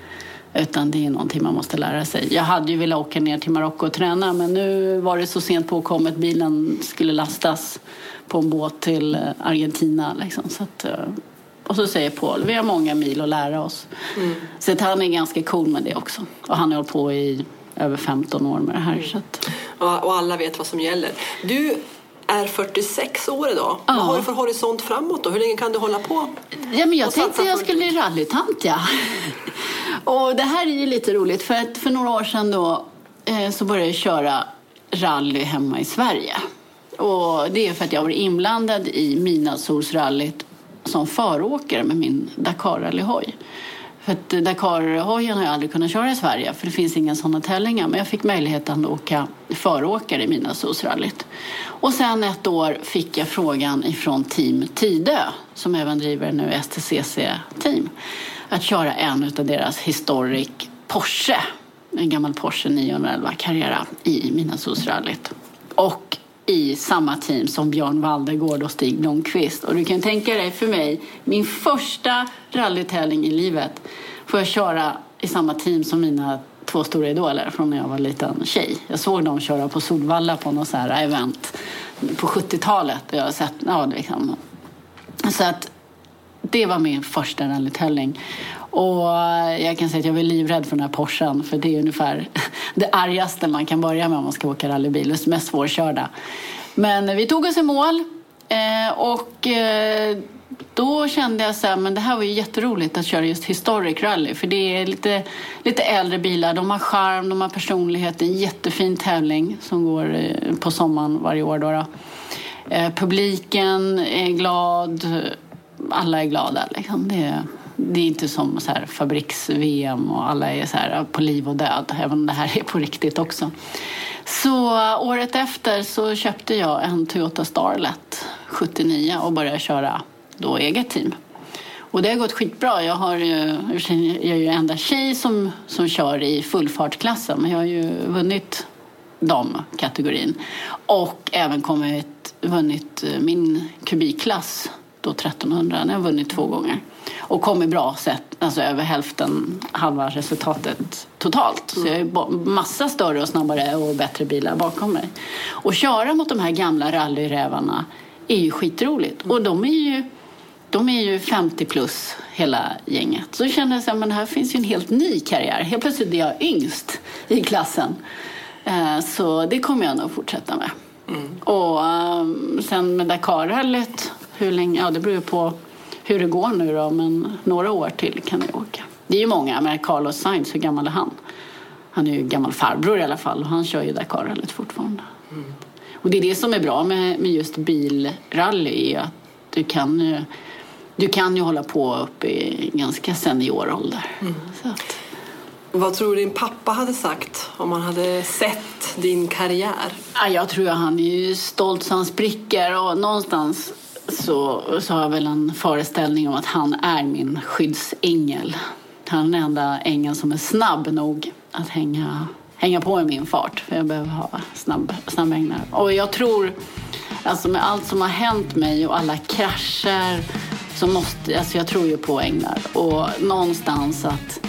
Utan det är någonting man måste lära sig. Jag hade ju velat åka ner till Marocko och träna men nu var det så sent påkommet. Bilen skulle lastas på en båt till eh, Argentina. Liksom. Så att, eh, och så säger Paul, vi har många mil att lära oss. Mm. Så att han är ganska cool med det också. Och han har hållit på i över 15 år med det här. Så att... Och alla vet vad som gäller. Du är 46 år idag. Ja. Vad har du för horisont framåt då? Hur länge kan du hålla på? Ja, men jag tänkte att jag skulle bli rallytant, ja. och det här är ju lite roligt för att för några år sedan då eh, så började jag köra rally hemma i Sverige. Och det är för att jag var inblandad i Midnattssolsrallyt som föråkare med min Dakar-rallyhoj. För att Dakar-hojen har jag aldrig kunnat köra i Sverige för det finns inga sådana tävlingar. Men jag fick möjligheten att åka föråkare i Midnattssolsrallyt. Och sen ett år fick jag frågan ifrån Team Tidö som även driver nu STCC-team att köra en av deras historic Porsche, en gammal Porsche 911 Carrera i Midnattssolsrallyt. Och i samma team som Björn Waldegård och Stig Blomqvist. Och du kan tänka dig för mig, min första rallytävling i livet får jag köra i samma team som mina två stora idoler från när jag var liten tjej. Jag såg dem köra på Solvalla på något så här event på 70-talet. Jag har sett, ja, liksom. Så att det var min första rallytävling. Och jag kan säga att jag var livrädd för den här Porschen för det är ungefär det argaste man kan börja med om man ska åka rallybil. Det mest svårkörda. Men vi tog oss i mål eh, och eh, då kände jag så här, men det här var ju jätteroligt att köra just Historic Rally för det är lite, lite äldre bilar, de har charm, de har personlighet, det är en jättefin tävling som går eh, på sommaren varje år. Då, då. Publiken är glad, alla är glada. Liksom. Det, är, det är inte som så här fabriks-VM och alla är så här på liv och död, även om det här är på riktigt också. Så året efter så köpte jag en Toyota Starlet 79 och började köra då eget team. Och det har gått skitbra. Jag, har ju, jag är ju enda tjej som, som kör i fullfartklassen men jag har ju vunnit damkategorin och även kommit, vunnit min kubikklass då 1300. Den har jag vunnit två gånger och kommit bra sett, alltså över hälften, halva resultatet totalt. Så jag har massa större och snabbare och bättre bilar bakom mig. Och köra mot de här gamla rallyrävarna är ju skitroligt. Och de är ju, de är ju 50 plus hela gänget. Så kände jag att här finns ju en helt ny karriär. Helt plötsligt är jag yngst i klassen. Eh, så det kommer jag nog fortsätta med. Mm. Och ehm, sen med Dakarrallyt, hur länge, ja det beror ju på hur det går nu då, men några år till kan jag åka. Det är ju många, men Carlos Sainz, hur gammal är han? Han är ju gammal farbror i alla fall och han kör ju Dakarrallyt fortfarande. Mm. Och det är det som är bra med, med just bilrally, är att du kan ju, du kan ju hålla på upp i ganska senior ålder. Mm. Vad tror du din pappa hade sagt om han hade sett din karriär? Ja, jag tror att han är stolt så han spricker och någonstans så, så har jag väl en föreställning om att han är min skyddsängel. Han är den enda ängeln som är snabb nog att hänga, hänga på i min fart. För jag behöver ha snabb, snabba änglar. Och jag tror, alltså med allt som har hänt mig och alla krascher så måste, alltså jag tror ju på änglar. Och någonstans att,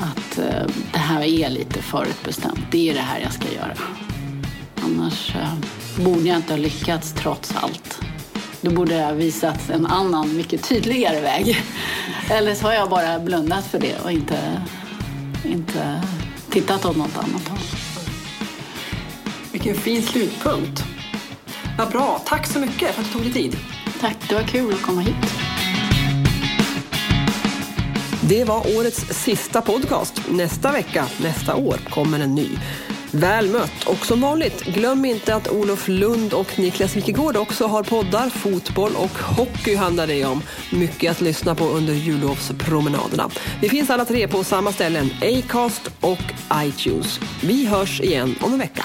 att eh, det här är lite förutbestämt. Det är det här jag ska göra. Annars eh, borde jag inte ha lyckats trots allt. Då borde jag ha visat en annan, mycket tydligare väg. Eller så har jag bara blundat för det och inte, inte tittat åt något annat håll. Vilken fin slutpunkt. Vad bra. Tack så mycket för att du tog dig tid. Tack, det var kul att komma hit. Det var årets sista podcast. Nästa vecka, nästa år, kommer en ny. Väl mött! Och som vanligt, glöm inte att Olof Lund och Niklas Wikegård också har poddar. Fotboll och hockey handlar det om. Mycket att lyssna på under jullovspromenaderna. Vi finns alla tre på samma ställen, Acast och iTunes. Vi hörs igen om en vecka.